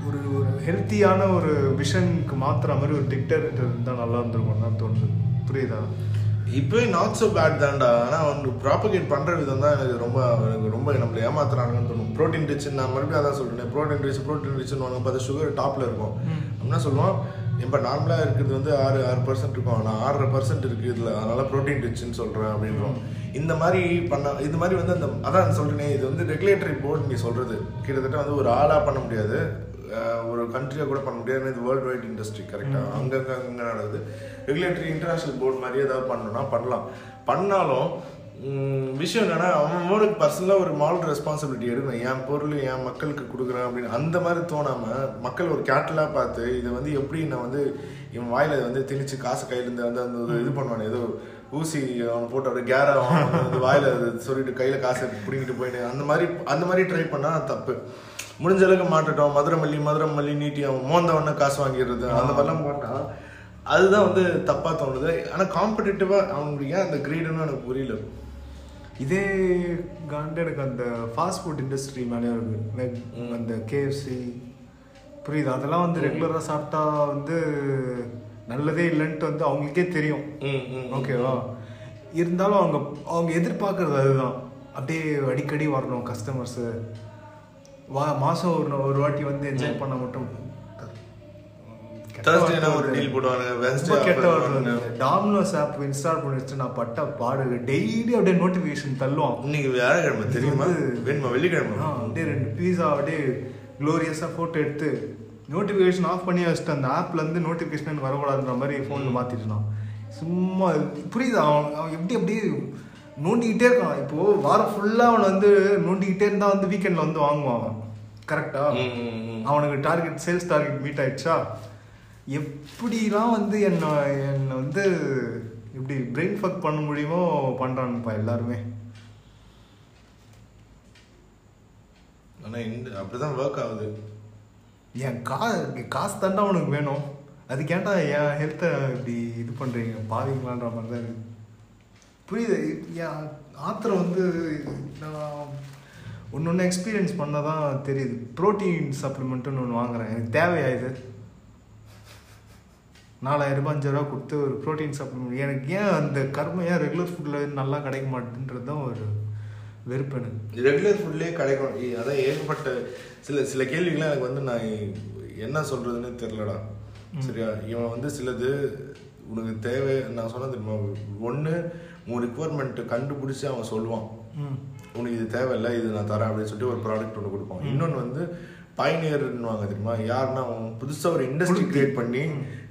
Speaker 1: ஒரு ஒரு ஹெல்த்தியான ஒரு விஷனுக்கு மாத்துற மாதிரி ஒரு டிக்டேட்டர் இருந்தா நல்லா இருந்திருக்கும் தான் தோணுது. புரியுதா?
Speaker 2: இப்போவே நாட் so பேட் தான்டா. ஆனால் அவனுக்கு ப்ராப்பகேட் பண்ணுற விதம் தான் எனக்கு ரொம்ப எனக்கு ரொம்ப நம்மளை ஏமாத்துறாங்கன்னு தோணும். ப்ரோட்டீன் ரிச் நான் மறுபடியும் அதான் சொல்றேன். ப்ரோட்டீன் ரிச் ப்ரோட்டீன் ரிச்னு வாங்க. பார்த்தா சுகர் டாப்பில் இருக்கும். என்ன சொல்லுவோம்? இப்போ நார்மலாக இருக்கிறது வந்து ஆறு ஆறு பர்சன்ட் இருக்கும். ஆனால் ஆறரை பர்சன்ட் இருக்குது இதில். அதனால ப்ரோட்டீன் ரிச்னு சொல்கிறேன் அப்படின்றோம். இந்த மாதிரி பண்ண இது மாதிரி வந்து அந்த அதான் சொல்றேனே இது வந்து ரெகுலேட்டரி போர்டு நீ சொல்கிறது கிட்டத்தட்ட வந்து ஒரு ஆளாக பண்ண முடியாது. ஒரு கண்ட்ரியாக கூட பண்ண முடியாது. இது வேர்ல்டு வைட் இண்டஸ்ட்ரி கரெக்டாக அங்கங்கே அங்கே நடக்குது. ரெகுலேட்டரி இன்டர்நேஷனல் போர்டு மாதிரி ஏதாவது பண்ணணும்னா பண்ணலாம். பண்ணாலும் விஷயம் என்னன்னா அவனுக்கு பர்சனலாக ஒரு மால் ரெஸ்பான்சிபிலிட்டி எடுக்கணும் என் பொருள் என் மக்களுக்கு கொடுக்குறேன் அப்படின்னு அந்த மாதிரி தோணாமல் மக்கள் ஒரு கேட்டலாக பார்த்து இதை வந்து எப்படி நான் வந்து இவன் வாயில வந்து திணிச்சு காசு கையிலேருந்து வந்து அந்த ஒரு இது பண்ணுவானே ஏதோ ஊசி அவன் போட்டு அப்படியே கேர வந்து வாயில் அது சொல்லிட்டு கையில் காசை பிடிங்கிட்டு போயிட்டு அந்த மாதிரி அந்த மாதிரி ட்ரை பண்ணால் தப்பு. முடிஞ்ச அளவுக்கு மாட்டட்டும். மதுரை மல்லி மதுரை மல்லி நீட்டி அவன் மோந்தவன காசு வாங்கிடுறது அந்த மாதிரிலாம் போட்டால் அதுதான் வந்து தப்பாக தோணுது. ஆனால் காம்படிட்டிவாக அவனுக்கு ஏன் அந்த கிரீடுன்னு எனக்கு புரியல.
Speaker 1: இதே காண்டு எனக்கு அந்த ஃபாஸ்ட் ஃபுட் இண்டஸ்ட்ரி மேலேயும் இருக்கு. லைக் அந்த கேஎஃப்சி புரியுது? அதெல்லாம் வந்து ரெகுலராக சாப்பிட்டா வந்து நல்லதே இல்லைன்ட்டு வந்து அவங்களுக்கே தெரியும். ஓகேவா இருந்தாலும் அவங்க அவங்க எதிர்பார்க்கறது அதுதான். அப்படியே அடிக்கடி வரணும் கஸ்டமர்ஸு வா மாதம் ஒரு ஒரு வாட்டி வந்து என்ஜாய் பண்ண மட்டும்.
Speaker 2: னா ஒரு deal போடுவாங்க,
Speaker 1: கெட்ட. வருது. டாமினோஸ் ஆப் இன்ஸ்டால் பண்ணி வச்சு நான் பட்ட பாடு டெய்லி அப்படியே நோட்டிஃபிகேஷன் தள்ளுவான்.
Speaker 2: இன்னைக்கு வியாழக்கிழமை தெரியுமா? வேணுமா? வெள்ளிக்கிழமை.
Speaker 1: அப்படியே ரெண்டு பீஸா அப்படியே க்ளோரியஸாக ஃபோட்டோ எடுத்து நோட்டிஃபிகேஷன் ஆஃப் பண்ணி வச்சுட்டு அந்த ஆப்ல இருந்து நோட்டிஃபிகேஷன் வரக்கூடாதுன்ற மாதிரி ஃபோனில் மாற்றிட்டுனான் சும்மா புரியுது? அவன் அவன் எப்படி அப்படியே நோண்டிக்கிட்டே இருக்கான். இப்போ வாரம் ஃபுல்லாக அவன் வந்து நோண்டிக்கிட்டே இருந்தால் வந்து வீக்கெண்டில் வந்து வாங்குவான் அவன். கரெக்டா
Speaker 2: ம், ம், ம்.
Speaker 1: அவனுக்கு டார்கெட் சேல்ஸ் டார்கெட் மீட் ஆயிடுச்சா? எப்படிலாம் வந்து என்னை என்னை வந்து இப்படி பிரெயின் ஃபக் பண்ண முடியுமோ பண்ணுறானுப்பா எல்லாருமே.
Speaker 2: ஆனா இந்த அப்படிதான் ஒர்க் ஆகுது.
Speaker 1: என் கா காசு தாண்டா உனக்கு வேணும். அதுக்கேண்டா என் ஹெல்த்தை இப்படி இது பண்ணுறீங்க பாவீங்களான்ற மாதிரி தான் இருக்கு. புரியுது. என் ஆத்திரம் வந்து நான் ஒன்று ஒன்று எக்ஸ்பீரியன்ஸ் பண்ணால் தான் தெரியுது ப்ரோட்டீன் சப்ளிமெண்ட்டுன்னு ஒன்று வாங்குறேன். எனக்கு தேவையா இது? நாலாயிரம் ரூபாய் அஞ்சாயிரம் கொடுத்து ஒரு ப்ரோட்டீன் சப்ளிமெண்ட் எனக்கு ஏன் அந்த கர்மம் ஏன் ரெகுலர் ஃபுட்டில் நல்லா கிடைக்க மாட்டேன்றது தான் ஒரு வெறுப்பு எனக்கு.
Speaker 2: ரெகுலர் ஃபுட்லேயே கிடைக்கும் அதான் ஏகப்பட்ட சில சில கேள்விகள்லாம் எனக்கு வந்து நான் என்ன சொல்றதுன்னு தெரியலடா. சரியா? இவன் வந்து சிலது உனக்கு தேவை. நான் சொன்னது ஒன்று உன் ரிக்குவயர்மெண்ட் கண்டுபிடிச்சி அவன் சொல்லுவான். உனக்கு இது தேவையில்ல இது நான் தரேன் அப்படின்னு சொல்லிட்டு ஒரு ப்ராடக்ட் ஒன்று கொடுப்பான். இன்னொன்று வந்து பயனியர்னுவாங்க தெரியுமா? யாருன்னா புதுசாக ஒரு இண்டஸ்ட்ரி கிரியேட் பண்ணி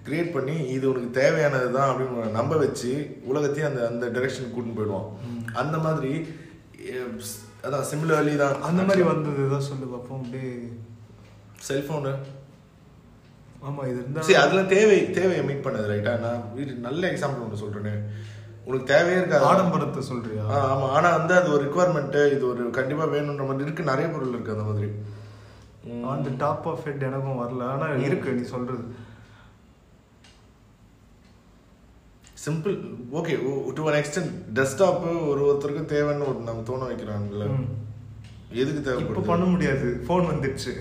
Speaker 2: கிரியேட் பண்ணி இது உனக்கு தேவையானது தான் அப்படின்னு நம்ப வச்சு உலகத்தையும் அந்த அந்த டைரக்ஷனுக்கு கூட்டின்னு போயிடுவான். அந்த மாதிரி அதான் சிமிலர்லி தான்.
Speaker 1: அந்த மாதிரி வந்தது தான் சொல்லு பார்ப்போம் அப்படியே
Speaker 2: செல்ஃபோனு
Speaker 1: ஆமா இது இருந்தா
Speaker 2: சரி அதெல்லாம் தேவை தேவையை மீட் பண்ணது ரைட்டா நான் இது நல்ல எக்ஸாம்பிள் ஒன்று சொல்றேனே. உனக்கு தேவையே இருக்காது.
Speaker 1: ஆடம்பரத்தை சொல்றியா?
Speaker 2: ஆ, ஆமா. ஆனா வந்து அது ஒரு ரிக்குவயர்மெண்ட் இது ஒரு கண்டிப்பா வேணுன்ற மாதிரி இருக்கு. நிறைய பொருள் இருக்கு அந்த மாதிரி. ம்.
Speaker 1: அந்த டாப் ஆஃப் ஹெட் எனக்கும் வரல. ஆனா இருக்கு நீ சொல்றது.
Speaker 2: Simple okay to one extent desktop ஒரு ஒருத்தருக்கு தேவைன்னு ஒரு நம்ம தோண வைக்கிறாங்கல்ல. எதுக்கு
Speaker 1: இப்ப
Speaker 2: தேவைப்படுது
Speaker 1: பண்ண முடியாது. போன் வந்துடுச்சு.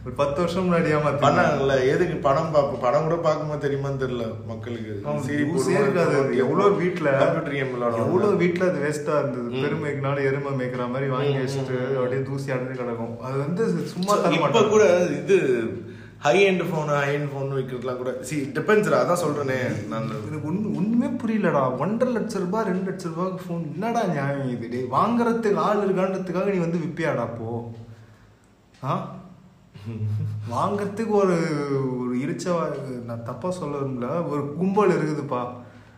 Speaker 1: ஒரு பத்து வருஷம் முன்னாடி ஏமாத்தி
Speaker 2: பண்ணாங்கல்ல எதுக்கு படம் பார்ப்போம் படம் கூட பார்க்குமா தெரியுமான்னு தெரியல மக்களுக்கு.
Speaker 1: இருக்காது. அது. எவ்வளவு வீட்ல
Speaker 2: கம்ப்யூட்டர் கேம் விளையாடுவாங்க
Speaker 1: எவ்வளவு வீட்ல அது வேஸ்டா இருந்தது. பெருமைக்குனால எருமை மேய்க்கிற மாதிரி வாங்கி வச்சுட்டு அப்படியே தூசி அடைஞ்சு கிடக்கும். அது வந்து சும்மா
Speaker 2: இப்ப கூட இது high end phone high end phone விற்கிறதுலாம் கூட சி டிபெண்ட்ஸ் அதான் சொல்றேனே நான்
Speaker 1: எனக்கு ஒண்ணு ஒண்ணுமே புரியலடா. ஒன்றரை லட்ச ரூபாய் ரெண்டு லட்ச ரூபாய்க்கு ஃபோன் என்னடா நியாயம் இது? டேய் வாங்குறதுக்கு ஆள் இருக்கான்றதுக்காக நீ வந்து விப்பியாடா அப்போ ஆ? வாங்கறதுக்கு ஒரு ஒரு இரிச்சவா நான் தப்பா சொல்ல விரும்பல ஒரு கும்பல் இருக்குதுப்பா.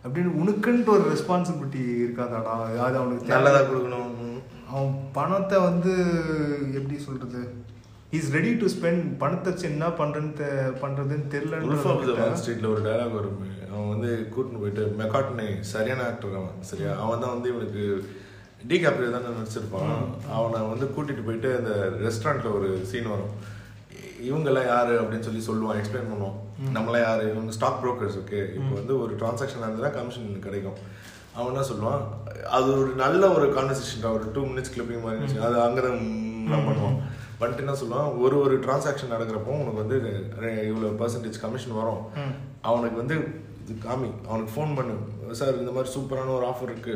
Speaker 1: அப்படின்னு உனக்குன்ட்டு ஒரு ரெஸ்பான்சிபிலிட்டி இருக்காதாடா. அது அவனுக்கு தேவை.
Speaker 2: நல்லதா கொடுக்கணும்.
Speaker 1: அவன் பணத்தை வந்து எப்படி சொல்றது? இஸ் ரெடி டு ஸ்பெண்ட் பணத்தை வச்சு என்ன பண்றேன்னு தெ- பண்றதுன்னு
Speaker 2: உல்ஃப் ஆஃப் த
Speaker 1: தெரியல
Speaker 2: வால் ஸ்ட்ரீட்ல ஒரு டயலாக் வரும். அவன் வந்து கூட்டின்னு போயிட்டு மெக்காட்னே சரியான ஆக்டர் அவன். சரியா? அவன் தான் வந்து இவனுக்கு டி கேப்ரியோ தானே நடிச்சிருப்பான். அவனை வந்து கூட்டிட்டு போயிட்டு அந்த ரெஸ்டாரண்ட்ல ஒரு சீன் வரும். இவங்கெல்லாம் யாரு அப்படின்னு சொல்லி சொல்லுவான் எக்ஸ்பிளைன் பண்ணுவான் நம்மளாம் யாரு? இவங்க ஸ்டாக் brokers ஓகே இப்போ வந்து ஒரு டிரான்சாக்ஷன் இருந்ததுன்னா கமிஷன் கிடைக்கும். அவன் என்ன சொல்லுவான்? அது ஒரு நல்ல ஒரு கான்வர்சேஷன் ஒரு டூ மினிட்ஸ் கிளிப்பிங் மாதிரி இருந்துச்சு. அது அங்கதான் ம். பண்ணுவான் பண்ணிட்டு என்ன சொல்லுவான்? ஒரு ஒரு டிரான்சாக்ஷன் நடக்கிறப்போ உனக்கு வந்து இவ்வளவு பர்சன்டேஜ் கமிஷன் வரும். அவனுக்கு வந்து இது காமி அவனுக்கு ஃபோன் பண்ணு. சார் இந்த மாதிரி சூப்பரான ஒரு ஆஃபர் இருக்கு.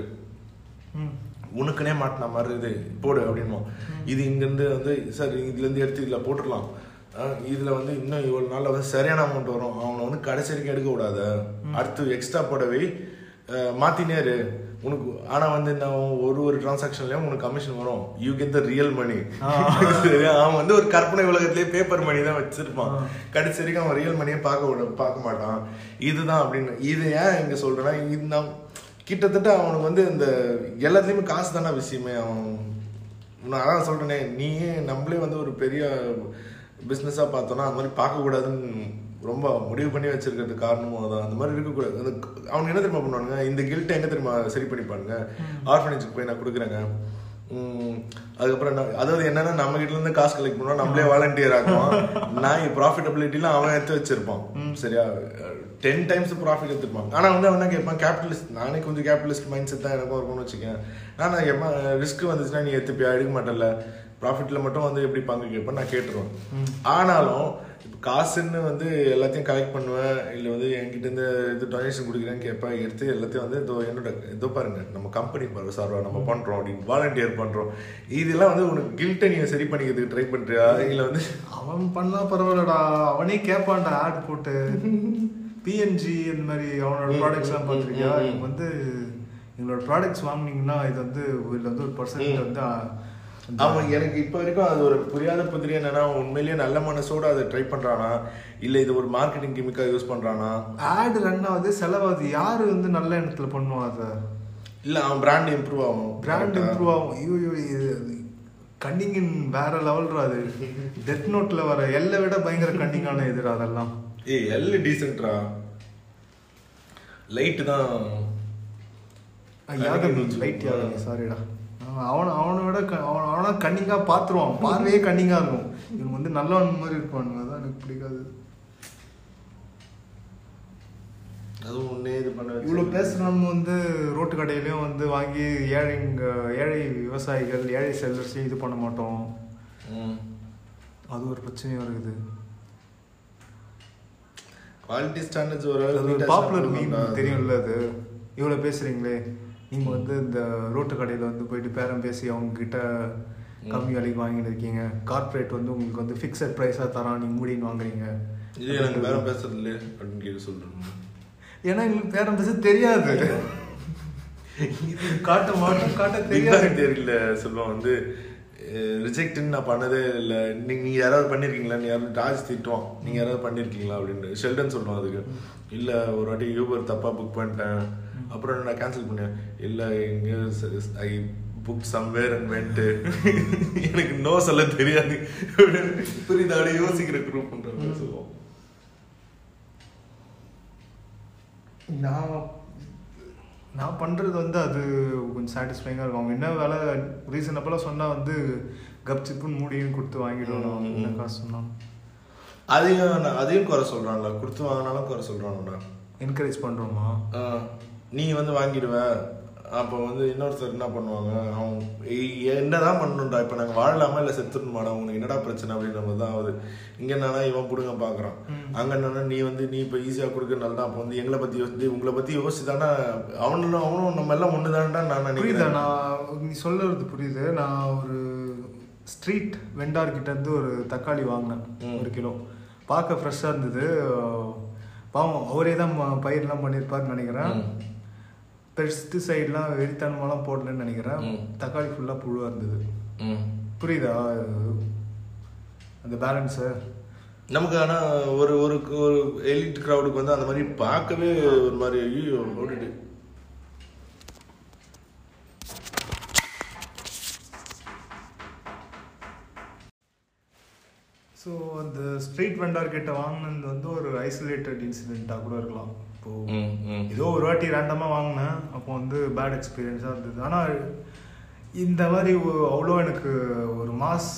Speaker 2: உனக்குனே மாட்டின மாதிரி இது போடு அப்படின்னும் இது இங்கேருந்து வந்து சார் இதுலேருந்து எடுத்து இதில் போட்டுடலாம். இதுல வந்து இன்னும் இவ்வளவு நாள்ல வந்து சரியான அமௌண்ட் வரும். அவனை வந்து கடைசி வரைக்கும் எடுக்க கூடாது. அடுத்து எக்ஸ்ட்ரா போடவே மாத்தினே இரு. உனக்கு ஆனா வந்து இந்த ஒரு ஒரு டிரான்சாக்ஷன்லயும் உனக்கு கமிஷன் வரும். You get the real money அவன் வந்து ஒரு கற்பனை உலகத்திலேயே பேப்பர் மணி தான் வச்சிருப்பான். கடைசி வரைக்கும் அவன் ரியல் மணியை பார்க்க விட பார்க்க மாட்டான். இதுதான் அப்படின்னு. இது ஏன் இங்க சொல்றேன்னா இது நான் கிட்டத்தட்ட அவனுக்கு வந்து இந்த எல்லாத்துலேயுமே காசு தானே விஷயமே. அவன் நான் அதான் சொல்கிறேனே நீயே நம்மளே வந்து ஒரு பெரிய பிஸ்னஸாக பார்த்தோன்னா அந்த மாதிரி பார்க்கக்கூடாதுன்னு ரொம்ப முடிவு பண்ணி வச்சிருக்கிறது காரணமும் அதான். அந்த மாதிரி இருக்கக்கூடாது. அந்த அவங்க என்ன தெரியுமா பண்ணுவானுங்க? இந்த கில்ட்டை எங்கே தெரியுமா சரி பண்ணிப்பானுங்க? ஆர்ஃபனேஜுக்கு போய் நான் கொடுக்குறேங்க. அதுக்கப்புறம் என்ன அதாவது என்னன்னா நம்ம கிட்ட இருந்து காசு கலெக்ட் பண்ணுவோம். நம்மளே வாலண்டியர் ஆக்குவோம். (laughs) நான் ப்ராஃபிட்டபிலிட்டிலாம் அவன் எடுத்து வச்சிருப்பான். சரியா? டென் டைம்ஸ் ப்ராஃபிட் எடுத்துருப்பான். ஆனா வந்து அவன் என்ன கேட்பான்? கேபிட்டலிஸ்ட் நானே கொஞ்சம் கேபிட்டலிஸ்ட் மைண்ட் செட் தான் எனக்கும் இருக்கும்னு வச்சுக்கேன். நான் கேட்பேன்? ரிஸ்க் வந்துச்சுன்னா நீ எடுத்துப்பியா? எடுக்க மாட்டேன்ல. ப்ராஃபிட்ல மட்டும் வந்து எப்படி பங்கு கேட்பேன் நான் கேட்டுருவேன். ஆனாலும் இப்போ காசுன்னு வந்து எல்லாத்தையும் கலெக்ட் பண்ணுவேன் இல்லை வந்து என்கிட்ட இருந்து இது டொனேஷன் கொடுக்குறேன்னு கேட்பேன் எடுத்து எல்லாத்தையும் வந்து இதோ என்னோட இதோ பாருங்க நம்ம கம்பெனி பாரு சார்வா நம்ம பண்றோம் அப்படின்னு வாலண்டியர் பண்றோம். இதெல்லாம் வந்து உனக்கு கில்ட்டை நீங்க சரி பண்ணிக்கிறதுக்கு ட்ரை பண்றியா? இல்லை வந்து
Speaker 1: அவன் பண்ணா பரவாயில்லடா. அவனே கேட்பான்டா ஆட் போட்டு. பிஎன்ஜி இந்த மாதிரி அவனோட ப்ராடக்ட்ஸ் எல்லாம் பார்த்துருக்கியா? இவங்க வந்து எங்களோட ப்ராடக்ட்ஸ் வாங்குனீங்கன்னா இது வந்து இதுல வந்து ஒரு பர்சன்ட் வந்து
Speaker 2: அவன் எனக்கு இப்போ வரைக்கும் அது ஒரு புரியாத புதிரி என்னன்னா உண்மையிலேயே நல்ல மனசோட அதை ட்ரை பண்றானா? இல்ல இது ஒரு மார்க்கெட்டிங் கிமிக்கா யூஸ் பண்றானா?
Speaker 1: ஆட் ரன் ஆகுது செலவாகுது. யாரு வந்து நல்ல எண்ணத்துல பண்ணுவான் அதை?
Speaker 2: இல்ல அவன் பிராண்ட் இம்ப்ரூவ் ஆகும்.
Speaker 1: பிராண்ட் இம்ப்ரூவ் ஆகும். ஐயோ இது கன்னிங்கின் வேற லெவல்ரா அது. டெத் நோட்ல வர எல்லை விட பயங்கர கன்னிங்கான எதிரா அதெல்லாம்.
Speaker 2: ஏய் எல் டீசென்ட்ரா லைட் தான்.
Speaker 1: லைட் யாதவி சாரிடா அவன் அவனை விட அவன் அவனா கன்னிங்கா பாத்துருவான். பார்வையே கன்னிங்கா இருக்கும். இவன் வந்து நல்லவன் மாதிரி இருப்பானுங்க அதான் எனக்கு பிடிக்காது.
Speaker 2: அதுவும் ஒன்னே இது பண்ண.
Speaker 1: இவ்வளோ பேசுகிறவங்க வந்து ரோட்டு கடையிலையும் வந்து வாங்கி ஏழைங்க ஏழை விவசாயிகள் ஏழை செல்லர்ஸையும் இது பண்ண மாட்டோம். அது ஒரு பிரச்சனையும் இருக்குது.
Speaker 2: குவாலிட்டி ஸ்டாண்டர்ட்ஸ் ஒரு
Speaker 1: பாப்புலர்
Speaker 2: தான்.
Speaker 1: தெரியும்ல அது. இவ்வளோ பேசுறீங்களே. நீங்கள் வந்து இந்த ரோட்டு கடையில் வந்து போயிட்டு பேரம் பேசி அவங்க கிட்ட கம்மி விலைக்கு வாங்கிட்டு இருக்கீங்க கார்ப்பரேட் வந்து உங்களுக்கு வந்து ஃபிக்ஸட் ப்ரைஸாக தரான் நீங்கள் மூடின்னு வாங்குறீங்க.
Speaker 2: இது எனக்கு வேற பேசுறது இல்லையே அப்படின்னு கேட்டு சொல்றேன்.
Speaker 1: ஏன்னா எங்களுக்கு பேரம் பேச தெரியாது. காட்ட மாட்டோம் காட்ட தெரியாது.
Speaker 2: தெரியல சொல்லுவான் வந்து ரிஜெக்ட்னு நான் பண்ணதே இல்லை. நீங்க நீங்க யாராவது பண்ணிருக்கீங்களா? நீ யாராவது ராஜ் திட்டுவான். நீங்க யாராவது பண்ணிருக்கீங்களா? அப்படின்னு. ஷெல்டன் சொல்லுவான் அதுக்கு. இல்ல ஒரு வாட்டி யூபர் தப்பா புக் பண்ணிட்டேன். அப்புறம் நான் கேன்சல் பண்ணேன் இல்ல எங்க I book somewhere and went எனக்கு நோ சொல்ல தெரியாது. புரியுது அப்படியே யோசிக்கிற குரூப்ன்ற மாதிரி சொல்லுவோம்.
Speaker 1: நான் நான் பண்ணுறது வந்து அது கொஞ்சம் சாட்டிஸ்ஃபைங்காக இருக்கும். அவங்க என்ன வேலை ரீசனபிளாக சொன்னால் வந்து கப் சிப்புன்னு மூடியும் கொடுத்து வாங்கிடுவோம் என்ன காசு சொன்னாலும்.
Speaker 2: அதையும் அதையும் குறை சொல்றான்ல. கொடுத்து வாங்கினாலும் குறை சொல்றான்டா
Speaker 1: என்கரேஜ் பண்ணுறோமா
Speaker 2: நீ வந்து வாங்கிடுவ அப்போ வந்து இன்னொருத்தர் என்ன பண்ணுவாங்க? அவன் ஏய், என்னதான் பண்ணணும்டா இப்போ நாங்கள் வாழலாமா இல்லை செத்துடணுமாடா? உனக்கு என்னடா பிரச்சனை அப்படின்ற மாதிரி தான் ஆகுது இங்கே என்னன்னா இவன் பிடுங்க பார்க்குறான் அங்கே என்னன்னா நீ வந்து நீ இப்போ ஈஸியாக கொடுக்கறனால தான் அப்போ வந்து எங்களை பற்றி யோசிச்சு உங்களை பற்றி யோசிச்சு தானே அவனும் அவனும் நம்ம எல்லாம் ஒன்று தான்டா நான் நினைக்கிறேன்.
Speaker 1: நான் நீ சொல்லுறது புரியுது. நான் ஒரு ஸ்ட்ரீட் வெண்டார் கிட்ட இருந்து ஒரு தக்காளி வாங்கினேன். ஒரு கிலோ. பார்க்க ஃப்ரெஷ்ஷாக இருந்தது. பாவம் அவரே தான் பயிர்லாம் பண்ணியிருப்பாருன்னு நினைக்கிறேன். பெஸ்டிசைட்லாம் வெறித்தனமாலாம் போடலன்னு நினைக்கிறேன். தக்காளி ஃபுல்லாக புழுவாக இருந்தது.
Speaker 2: ம்.
Speaker 1: புரியுதா? அந்த பேலன்ஸு
Speaker 2: நமக்கு ஆனால் ஒரு ஒரு ஒரு எலிட் க்ரௌடுக்கு வந்து அந்த மாதிரி பார்க்கவே ஒரு மாதிரி ஐயோ ஓடிட்டு.
Speaker 1: ஸோ அந்த ஸ்ட்ரீட் வெண்டார் கிட்ட வாங்கினது வந்து ஒரு ஐசோலேட்டட் இன்சிடெண்ட்டாக கூட இருக்கலாம் இப்போ
Speaker 2: ம், ம்.
Speaker 1: ஏதோ ஒரு வாட்டி ரேண்டமாக வாங்கினேன் அப்போ வந்து பேட் எக்ஸ்பீரியன்ஸாக இருந்தது ஆனால் இந்த மாதிரி அவ்வளோ எனக்கு ஒரு மாஸ்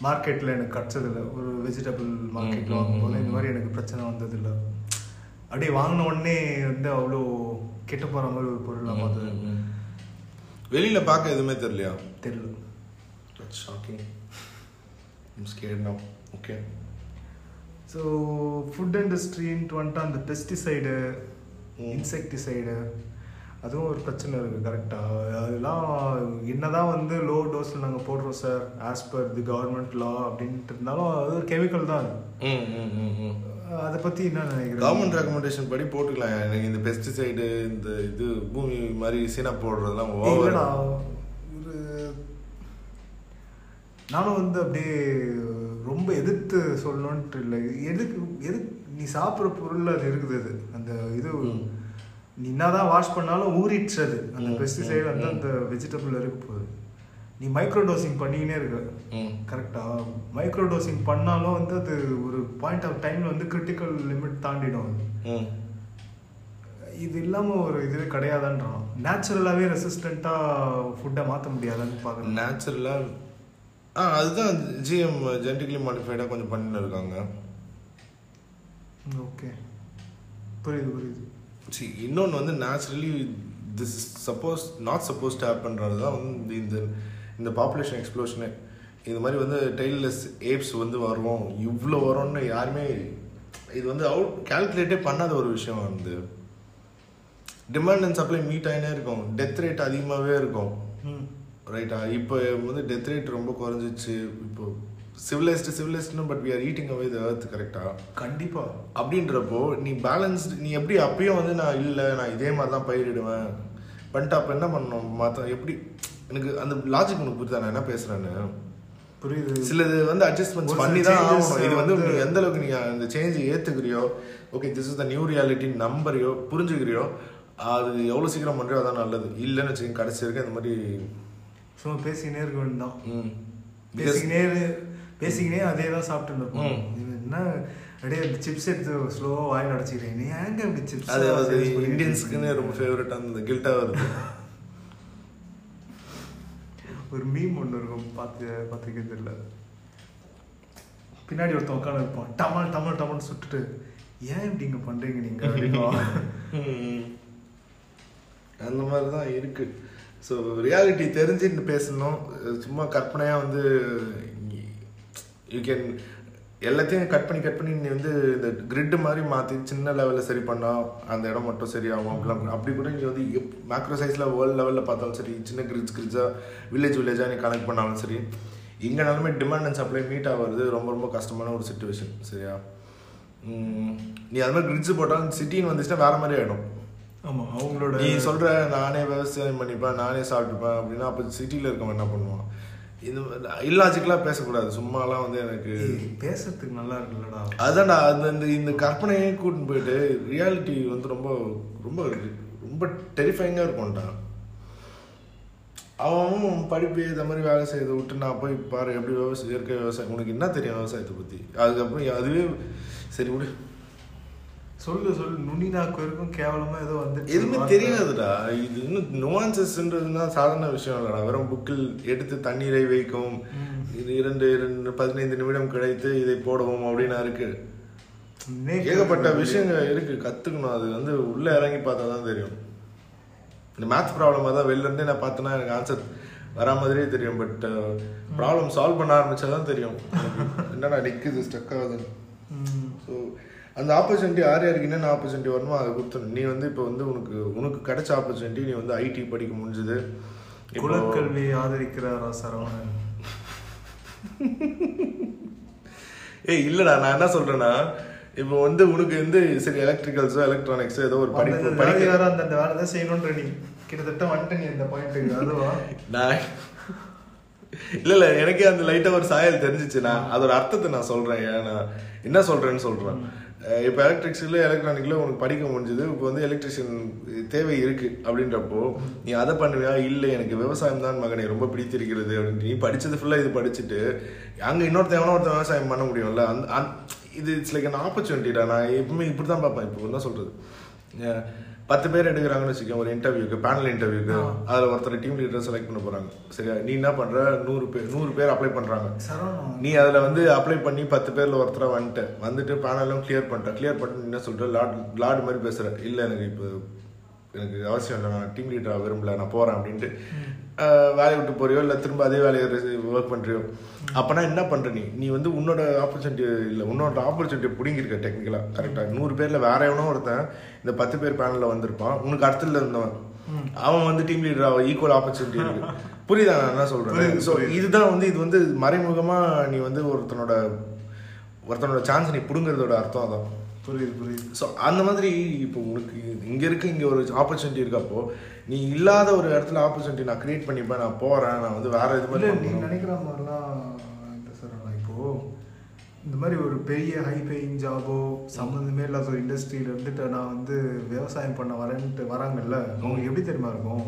Speaker 1: மார்க்கெட்டில் எனக்கு கிடச்சதில்ல ஒரு வெஜிடபிள் மார்க்கெட்டில் வாங்கும்போது இந்த மாதிரி எனக்கு பிரச்சனை வந்ததில்லை அப்படியே வாங்கின உடனே வந்து அவ்வளோ கெட்டு போகிற மாதிரி ஒரு
Speaker 2: ம், ம். வெளியில பார்க்க எதுவுமே தெரியலையா
Speaker 1: தெரியல
Speaker 2: shocking. I'm scared now. Okay.
Speaker 1: So food இண்டஸ்ட்ரின்ட்டு வந்துட்டு அந்த பெஸ்டிசைடு. இன்செக்டிசைடு அதுவும் ஒரு பிரச்சனை இருக்குது கரெக்டாக அதெல்லாம் என்னதான் வந்து லோ டோஸில் நாங்கள் போடுறோம் sir as per the government law அப்படின்ட்டு இருந்தாலும் அது ஒரு கெமிக்கல் தான் அது. பற்றி என்ன நினைக்கிறேன்
Speaker 2: கவர்மெண்ட் ரெக்கமெண்டேஷன் படி போட்டுக்கலாம் எனக்கு இந்த பெஸ்டிசைடு இந்த இது பூமி மாதிரி சீனா
Speaker 1: இல்லைடா ஒரு நானும் வந்து அப்படியே ரொம்ப எதிர்த்து சொல்லணுன்ட்டு இல்லை. எதுக்கு எதுக்கு நீ சாப்பிட்ற பொருள் அது இருக்குது அது. அந்த இது. நீ என்னதான் வாஷ் பண்ணாலும் ஊறிடுச்சு அது. அந்த பெஸ்டிசைடு வந்து. அந்த வெஜிடபிள் இருக்க போகுது. நீ மைக்ரோ டோசிங் பண்ணிக்கினே இருக்க.
Speaker 2: ம்.
Speaker 1: கரெக்டா மைக்ரோ டோசிங் பண்ணாலும் வந்து அது ஒரு பாயிண்ட் ஆஃப் டைம்ல வந்து கிரிட்டிக்கல் லிமிட் தாண்டிடும் அது. இது இல்லாம ஒரு இதுவே கிடையாதுன்றான். நேச்சுரலாவே ரெசிஸ்டண்டா ஃபுட்டை மாத்த முடியாதான்னு பாக்குறேன்
Speaker 2: நேச்சுரலாக ஆ அதுதான் ஜிஎம் ஜெனட்டிக்கலி மாடிஃபைடாக கொஞ்சம் பண்ணின்னு இருக்காங்க
Speaker 1: ஓகே. புரியுது புரியுது.
Speaker 2: சி இன்னொன்று வந்து naturally this is supposed not supposed to ஹேப்பன்றது தான் வந்து இந்த இந்த பாப்புலேஷன் எக்ஸ்ப்ளோஷனே இது மாதிரி வந்து டெய்லெஸ் ஏப்ஸ் வந்து வருவோம். இவ்வளோ வரும்னு யாருமே இது வந்து அவுட் கால்குலேட்டே பண்ணாத ஒரு விஷயம் வந்து. டிமாண்ட் அண்ட் சப்ளை மீட் ஆகினே இருக்கும். டெத் ரேட் அதிகமாகவே இருக்கும்.
Speaker 1: ம்.
Speaker 2: ரைட்டா இப்போ வந்து டெத் ரேட் ரொம்ப குறைஞ்சிச்சு. இப்போ civilised சிவிலைஸ்ட்னு but we are eating away the earth கரெக்டாக
Speaker 1: கண்டிப்பா.
Speaker 2: அப்படின்றப்போ நீ பேலன்ஸ் நீ எப்படி அப்பயும் வந்து நான் இல்லை நான் இதே மாதிரி தான் பயிரிடுவேன்? பண்ணிட்டு அப்போ என்ன பண்ணணும்? மற்ற எப்படி? எனக்கு அந்த லாஜிக் உனக்கு புரியுதா? நான் என்ன பேசுறேன்னு?
Speaker 1: புரியுது.
Speaker 2: சிலது வந்து அட்ஜஸ்ட்மெண்ட்ஸ் பண்ணி தான் ஆகணும். இது வந்து நீ எந்த அளவுக்கு நீ அந்த சேஞ்சை ஏத்துக்கிறியோ okay this is the new reality நம்புறியோ புரிஞ்சுக்கிறியோ அது எவ்வளோ சீக்கிரம் பண்ணுறியோ அதான் நல்லது. இல்லைன்னு வச்சுக்கோங்க கடைசி வரைக்கும் இந்த மாதிரி
Speaker 1: சும்மா பேசிக்கினே இருக்க வேண்டியதான் பேசிக்கினே பேசிக்கினே அதே தான் சாப்பிட்டு இருப்போம் என்ன? அப்படியே அந்த சிப்ஸ் எடுத்து ஸ்லோவா வாயில் அடைச்சிக்கிறேன் நீ ஏங்க இப்படி சிப்ஸ்
Speaker 2: அது அது இந்தியன்ஸ்க்குன்னு ரொம்ப ஃபேவரட் அந்த கில்ட்டாக வருது. (laughs)
Speaker 1: ஒரு மீம் ஒன்று இருக்கும். பார்த்து பார்த்துக்கிறது இல்லை பின்னாடி ஒருத்தன் உட்காந்து இருப்பான். டமால் டமால் டமால் சுட்டுட்டு ஏன் இப்படி இங்கே பண்ணுறீங்க நீங்கள். (laughs)
Speaker 2: அந்த மாதிரி தான் இருக்கு. ஸோ ரியாலிட்டி தெரிஞ்சுட்டு பேசணும். சும்மா கற்பனையாக வந்து யூ கேன் எல்லாத்தையும் கட் பண்ணி கட் பண்ணி நீ வந்து இந்த கிரிட் மாதிரி மாற்றி சின்ன லெவலில் சரி பண்ணால் அந்த இடம் மட்டும் சரியாகும். அப்படிலாம் அப்படி கூட நீ வந்து மேக்ரோ சைஸில் வேர்ல்டு லெவலில் பார்த்தாலும் சரி சின்ன கிரிட்ஸ் கிரிட்ஸாக வில்லேஜ் வில்லேஜாக நீ கனெக்ட் பண்ணாலும் சரி எங்கேனாலுமே டிமாண்ட் அண்ட் சப்ளை மீட் ஆகிறது ரொம்ப ரொம்ப கஷ்டமான ஒரு சுச்சுவேஷன் சரியா? நீ அது மாதிரி கிரிட்ஸ் போட்டாலும் சிட்டின்னு வந்துச்சுன்னா வேற மாதிரி ஆகிடும்
Speaker 1: ஆமா அவங்களோட
Speaker 2: நீ சொல்ற நானே விவசாயம் பண்ணிப்பேன் நானே சாப்பிட்டுப்பேன் அப்படின்னா அப்போ சிட்டியில் இருக்கவன் என்ன பண்ணுவான் இது இல்லாஜிக்கலாக பேசக்கூடாது. சும்மாலாம் வந்து எனக்கு
Speaker 1: பேசுறதுக்கு நல்லா இருக்குல்லடா.
Speaker 2: அதான்டா அந்த இந்த இந்த கற்பனையே கூட்டின்னு போயிட்டு ரியாலிட்டி வந்து ரொம்ப ரொம்ப ரொம்ப டெரிஃபைங்காக இருக்கும்டா. அவன் படிப்பு இந்த மாதிரி வேலை செய்யறதை விட்டு நான் போய் பாரு எப்படி விவசாயம் இயற்கை விவசாயம் உனக்கு என்ன தெரியும் விவசாயத்தை பற்றி அதுக்கப்புறம் அதுவே சரி விடு.
Speaker 1: சொல்லு சொல்லு. நுனி நாக்கு வரைக்கும் கேவலமா ஏதோ வந்து
Speaker 2: எதுவுமே தெரியாதுடா. இது இன்னும் நுவான்சஸ்ன்றதுனா சாதாரண விஷயம் இல்லடா வெறும் புக்கில் எடுத்து தண்ணீரை வைக்கும். இது இரண்டு இரண்டு பதினைந்து நிமிடம் கிடைத்து இதை போடவும் அப்படின்னா இருக்கு. ஏகப்பட்ட விஷயங்கள் இருக்கு. கத்துக்கணும். அது வந்து உள்ள இறங்கி பார்த்தா தான் தெரியும். இந்த மேத்ஸ் ப்ராப்ளம் தான் வெளில இருந்தே நான் பார்த்தேன்னா எனக்கு ஆன்சர் வரா மாதிரியே தெரியும். பட் ப்ராப்ளம் சால்வ் பண்ண ஆரம்பிச்சா தான் தெரியும். (laughs) என்னடா நிக்குது ஸ்டக் ஆகுது ஸோ அந்த ஆப்பர்ச்சுனிட்டி யார் யாருக்கு என்னென்ன ஆப்பர்ச்சுனிட்டி வரணுமோ அதை கொடுத்துரு நீ வந்து இப்போ வந்து உனக்கு உனக்கு கிடைச்ச ஆப்பர்ச்சுனிட்டி நீ வந்து ஐடி படிக்க முடிஞ்சது.
Speaker 1: குலக்கல்வி ஆதரிக்கிறாரா சரவணன்?
Speaker 2: ஏய் இல்லடா நான் என்ன சொல்றேன்னா இப்போ வந்து உனக்கு வந்து சரி எலக்ட்ரிக்கல்ஸோ எலக்ட்ரானிக்ஸோ ஏதோ ஒரு படிப்பு படிக்க
Speaker 1: வேலையாரா அந்த வேலை தான் செய்யணுன்ற நீ. கிட்டத்தட்ட வந்துட்ட நீ அந்த பாயிண்ட்டுக்கு அதுவா?
Speaker 2: நான் இல்ல இல்ல எனக்கே அந்த லைட்டா ஒரு சாயல் தெரிஞ்சிச்சு. நான் அதோட அர்த்தத்தை நான் சொல்றேன். ஏன் நான் என்ன சொல்றேன்னு சொல்றேன். இப்போ எலக்ட்ரிக்ஸில் எலக்ட்ரானிக்கில் உனக்கு படிக்க முடிஞ்சது. இப்போ வந்து எலக்ட்ரிஷியன் தேவை இருக்குது அப்படின்றப்போ நீ அதை பண்ணுவியா? இல்லை எனக்கு விவசாயம் தான் மகனை ரொம்ப பிடித்திருக்கிறது அப்படின்னு நீ படித்தது ஃபுல்லாக இது படிச்சுட்டு அங்கே இன்னொருத்தன் எவனோ ஒருத்தன் விவசாயம் பண்ண முடியும்ல? அந்த இது இட்ஸ் லைக் an ஆப்பர்ச்சுனிட்டிடா நான் எப்பவுமே இப்படி தான் பார்ப்பேன். இப்போ தான் சொல்கிறது பத்து பேர் எடுக்கிறாங்கன்னு வச்சுக்கோ ஒரு இன்டர்வியூக்கு பேனல் இன்டர்வியூக்கு அதில் ஒருத்தர் டீம் லீடர் செலக்ட் பண்ண போறாங்க. சரியா? நீ என்ன பண்ற? நூறு பேர் நூறு பேர் அப்ளை பண்றாங்க.
Speaker 1: சரவணன்.
Speaker 2: நீ அதில் வந்து அப்ளை பண்ணி பத்து பேர்ல ஒருத்தரை வந்துட்ட. வந்துட்டு பேனலும் கிளியர் பண்ணிட்ட. கிளியர் பண்ணிட்டு என்ன சொல்ற? லாட் லாட் மாதிரி பேசுற. இல்லை எனக்கு இப்போ எனக்கு அவசியம் இல்லை நான் டீம் லீடராக விரும்பல நான் போறேன் அப்படின்ட்டு வேலையை விட்டு போறியோ இல்லை திரும்ப அதே வேலையை ஒர்க் பண்றியோ? அப்பனா என்ன பண்ற நீ? நீ வந்து உன்னோட ஆப்பர்ச்சுனிட்டி இல்லை உன்னோட ஆப்பர்ச்சுனிட்டி பிடிங்கிருக்க டெக்னிக்கலா கரெக்டா நூறு பேர்ல வேற எவனோ ஒருத்தன் இந்த பத்து பேர் பேனல்ல வந்திருப்பான். உனக்கு அடுத்துல இருந்தவன். அவன் வந்து டீம் லீடர் ஈக்குவல் ஆப்பர்ச்சுனிட்டி இருக்கு. புரியுதா? நான் என்ன சொல்றேன்?
Speaker 1: புரியுது,
Speaker 2: ஸோ இதுதான் வந்து இது வந்து மறைமுகமா நீ வந்து ஒருத்தனோட ஒருத்தனோட சான்ஸ் நீ புடுங்கிறதோட அர்த்தம் அதான்.
Speaker 1: புரியுது புரியுது.
Speaker 2: ஸோ அந்த மாதிரி இப்போ உனக்கு இங்க இருக்கு இங்க ஒரு ஆப்பர்ச்சுனிட்டி இருக்கப்போ நீ இல்லாத ஒரு இடத்துல ஆப்பர்ச்சுனிட்டி நான் கிரியேட் பண்ணிப்பேன் நான் போறேன் நான் வந்து வேற இது மாதிரி
Speaker 1: நீ. நினைக்கிற மாதிரிலாம் இல்லை சார் ஆனால் இப்போ இந்த மாதிரி ஒரு பெரிய ஹை பேயிங் ஜாபோ சம்மந்தமே இல்லாத ஒரு இண்டஸ்ட்ரியில இருந்துட்டு நான் வந்து விவசாயம் பண்ண வரேன்ட்டு வராங்கல்ல அவங்களுக்கு எப்படி தெரியுமா இருக்கும்?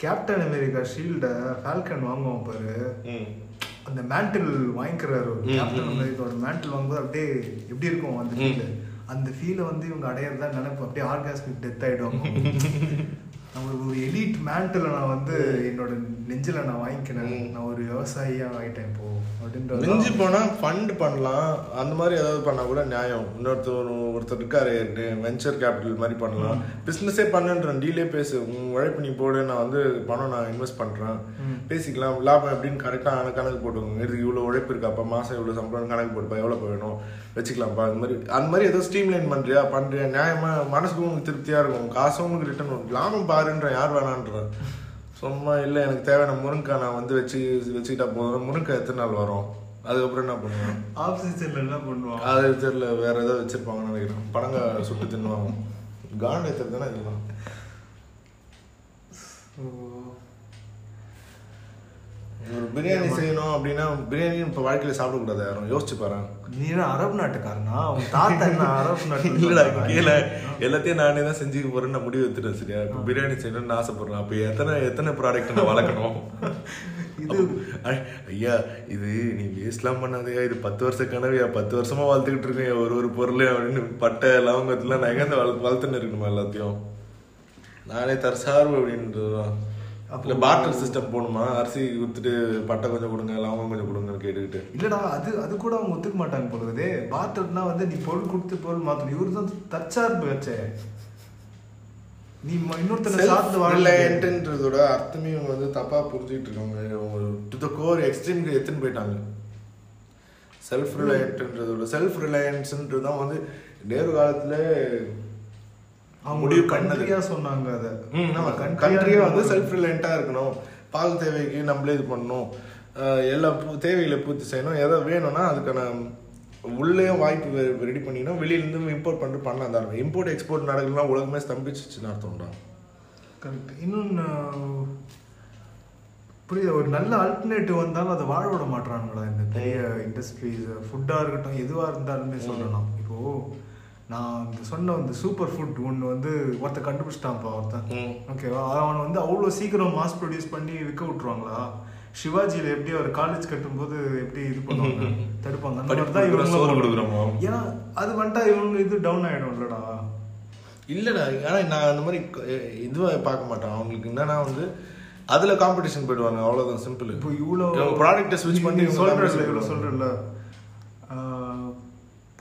Speaker 1: கேப்டன் அமெரிக்கா ஷீல்டை ஃபால்கன் வாங்குவோம் பாரு. அந்த மேண்டில் வாங்கிக்கிறாரு. கேப்டன். அமெரிக்காவோட மேண்டில் வாங்கும்போது அப்படியே எப்படி இருக்கும் அந்த ஃபீல் அந்த ஃபீலை வந்து இவங்க அடையிறதா நினைப்பு. அப்படியே ஆர்காஸ்மிக் டெத் ஆயிடும் நம்ம ஒரு எலிட் மேண்டில் நான் வந்து என்னோட நெஞ்சில நான் வாங்கிக்கிறேன்.
Speaker 2: ம்.
Speaker 1: நான் ஒரு விவசாயியா ஆயிட்டேன் இப்போ
Speaker 2: மிஞ்சி
Speaker 1: அப்படின்றது
Speaker 2: போனா ஃபண்ட் பண்ணலாம். அந்த மாதிரி ஏதாவது பண்ணா கூட நியாயம். இன்னொருத்தர் ஒருத்தர் இருக்காரு வெஞ்சர் கேபிட்டல் மாதிரி பண்ணலாம். பிசினஸே பண்ணுன்றேன். டீலே பேசு. உன் உழைப்பு நீ போடு. நான் வந்து பணம் நான் இன்வெஸ்ட் பண்றேன்.
Speaker 1: ம்.
Speaker 2: பேசிக்கலாம். லாபம் எப்படின்னு கரெக்டாக கணக்கு போட்டுக்கோங்க. இதுக்கு இவ்வளோ உழைப்பு இருக்காப்பா மாசம் இவ்வளோ சம்பளம் கணக்கு போட்டுப்பா. எவ்வளோ வேணும்? வச்சுக்கலாம்ப்பா. அந்த மாதிரி அந்த மாதிரி ஏதோ ஸ்ட்ரீம்லைன் பண்றியா? பண்றியா? நியாயமா மனசுக்கு உங்களுக்கு திருப்தியா இருக்கும். காசும் உங்களுக்கு ரிட்டர்ன் வரும். லாபம் பாருன்ற யார் வேணான்ற? சும்மா இல்லை எனக்கு தேவையான முருங்கக்காய் நான் வந்து வச்சு வச்சுக்கிட்டா போதும். முருங்கக்காய் எத்தனை நாள் வரும்? அதுக்கப்புறம் என்ன பண்ணுவேன்
Speaker 1: ஆஃப் சீசன்ல என்ன பண்ணுவான்
Speaker 2: அது தெரியல வேற ஏதாவது வச்சிருப்பாங்கன்னு நினைக்கிறேன். பழங்காய் சுட்டு தின்னுவாங்க. கான் ஏற்றுறது தானே இதெல்லாம்? ஒரு பிரியாணி செய்யணும் அப்படின்னா பிரியாணி இப்போ வாழ்க்கையில சாப்பிடக்கூடாது யாரும். யோசிச்சு பாரு.
Speaker 1: நீ அரபு நாட்டுக்காரனா? உன் தாத்தா என்ன அரபு (laughs) நாட்டு
Speaker 2: இல்லடா கீழே. எல்லாத்தையும் நானே தான் செஞ்சுக்க போறேன்னு நான் முடிவு எடுத்துட்டேன் சரியா? இப்போ பிரியாணி செய்யணும்னு ஆசைப்படுறேன். அப்போ எத்தனை எத்தனை ப்ராடக்ட் நான் வளர்க்கணும்? (laughs)
Speaker 1: இது
Speaker 2: ஐயா இது நீ வேஸ்ட்லாம் பண்ணாதயா? இது பத்து வருஷ கனவையா? பத்து வருஷமா வளர்த்துக்கிட்டு இருக்கேன். ஒரு ஒரு பொருள் அப்படின்னு பட்டை லவங்கத்துல நான் எங்க வள வளர்த்துன்னு இருக்கணுமா எல்லாத்தையும்? நானே தற்சார்பு அப்படின்றதுதான். இல்ல பார்ட்டர் சிஸ்டம் போகணுமா? அரிசி கொடுத்துட்டு பட்டை கொஞ்சம் கொடுங்க லவங்கம் கொஞ்சம் கொடுங்கன்னு கேட்டுக்கிட்டு.
Speaker 1: இல்லடா அது அது கூட அவங்க ஒத்துக்க மாட்டாங்க போலுதே பார்ட்டர்னா வந்து நீ பொருள் கொடுத்து பொருள் மாத்தணும். இவரு தான் தற்சார்பு வச்சே. நீ இன்னொருத்தனை சார்ந்து வாழ
Speaker 2: ரிலையன்ட்ன்றதோட அர்த்தமே இவங்க வந்து தப்பா புரிஞ்சுக்கிட்டு இருக்காங்க. டு த கோர் எக்ஸ்ட்ரீம்க்கு எத்துன்னு போயிட்டாங்க. செல்ஃப் ரிலையன்ட்ன்றதோட செல்ஃப் ரிலையன்ஸ்ன்றது தான் வந்து நேரு காலத்துல முடிவு.
Speaker 1: கண்ட்ரியா சொன்னாங்க அத.
Speaker 2: கண்ட்ரியே வந்து செல்ஃப் ரிலையண்டா இருக்கணும். பால் தேவைக்கு நம்மளே இது பண்ணணும். எல்லா தேவைகளை பூர்த்தி செய்யணும். எதை வேணும்னா அதுக்கான உள்ளேயும் வாய்ப்பு ரெடி பண்ணிக்கணும். வெளியிலேருந்து இம்போர்ட் பண்ணிட்டு பண்ணலாம் தான் இம்போர்ட் எக்ஸ்போர்ட் நடக்கலாம் உலகமே ஸ்தம்பிச்சுன்னு அர்த்தம்டா
Speaker 1: கரெக்ட் இன்னொன்னு புரியுது? ஒரு நல்ல ஆல்டர்னேட்டிவ் வந்தாலும் அதை வாழ விட மாட்டாங்களா இந்த பெரிய இண்டஸ்ட்ரீஸ் ஃபுட்டாக இருக்கட்டும் எதுவாக இருந்தாலுமே சொல்லணும் இப்போ நான் சொன்ன இந்த சூப்பர் ஃபுட் ஒன்று வந்து ஒருத்த கண்டுபிடிச்சிட்டான்ப்பா ஒருத்தன். ஓகேவா அவனை வந்து அவ்வளோ சீக்கிரம் மாஸ் ப்ரொடியூஸ் பண்ணி விற்க விட்டுருவாங்களா? சிவாஜியில் எப்படி அவர் காலேஜ் கட்டும்போது எப்படி இது பண்ணுவாங்க? (laughs) தடுப்பாங்க. ஏன்னா அது வந்துட்டா இவங்க இது டவுன் ஆகிடும் இல்லடா
Speaker 2: இல்லடா ஆனா நான் அந்த மாதிரி இதுவாக பார்க்க மாட்டேன். அவங்களுக்கு என்னன்னா வந்து அதுல காம்படிஷன் போயிடுவாங்க. அவ்வளவுதான் சிம்பிள்
Speaker 1: இப்போ இவ்வளோ
Speaker 2: ப்ராடக்ட்டை ஸ்விட்ச் பண்ணி competition
Speaker 1: இவ்வளோ
Speaker 2: போயிடுவாங்க.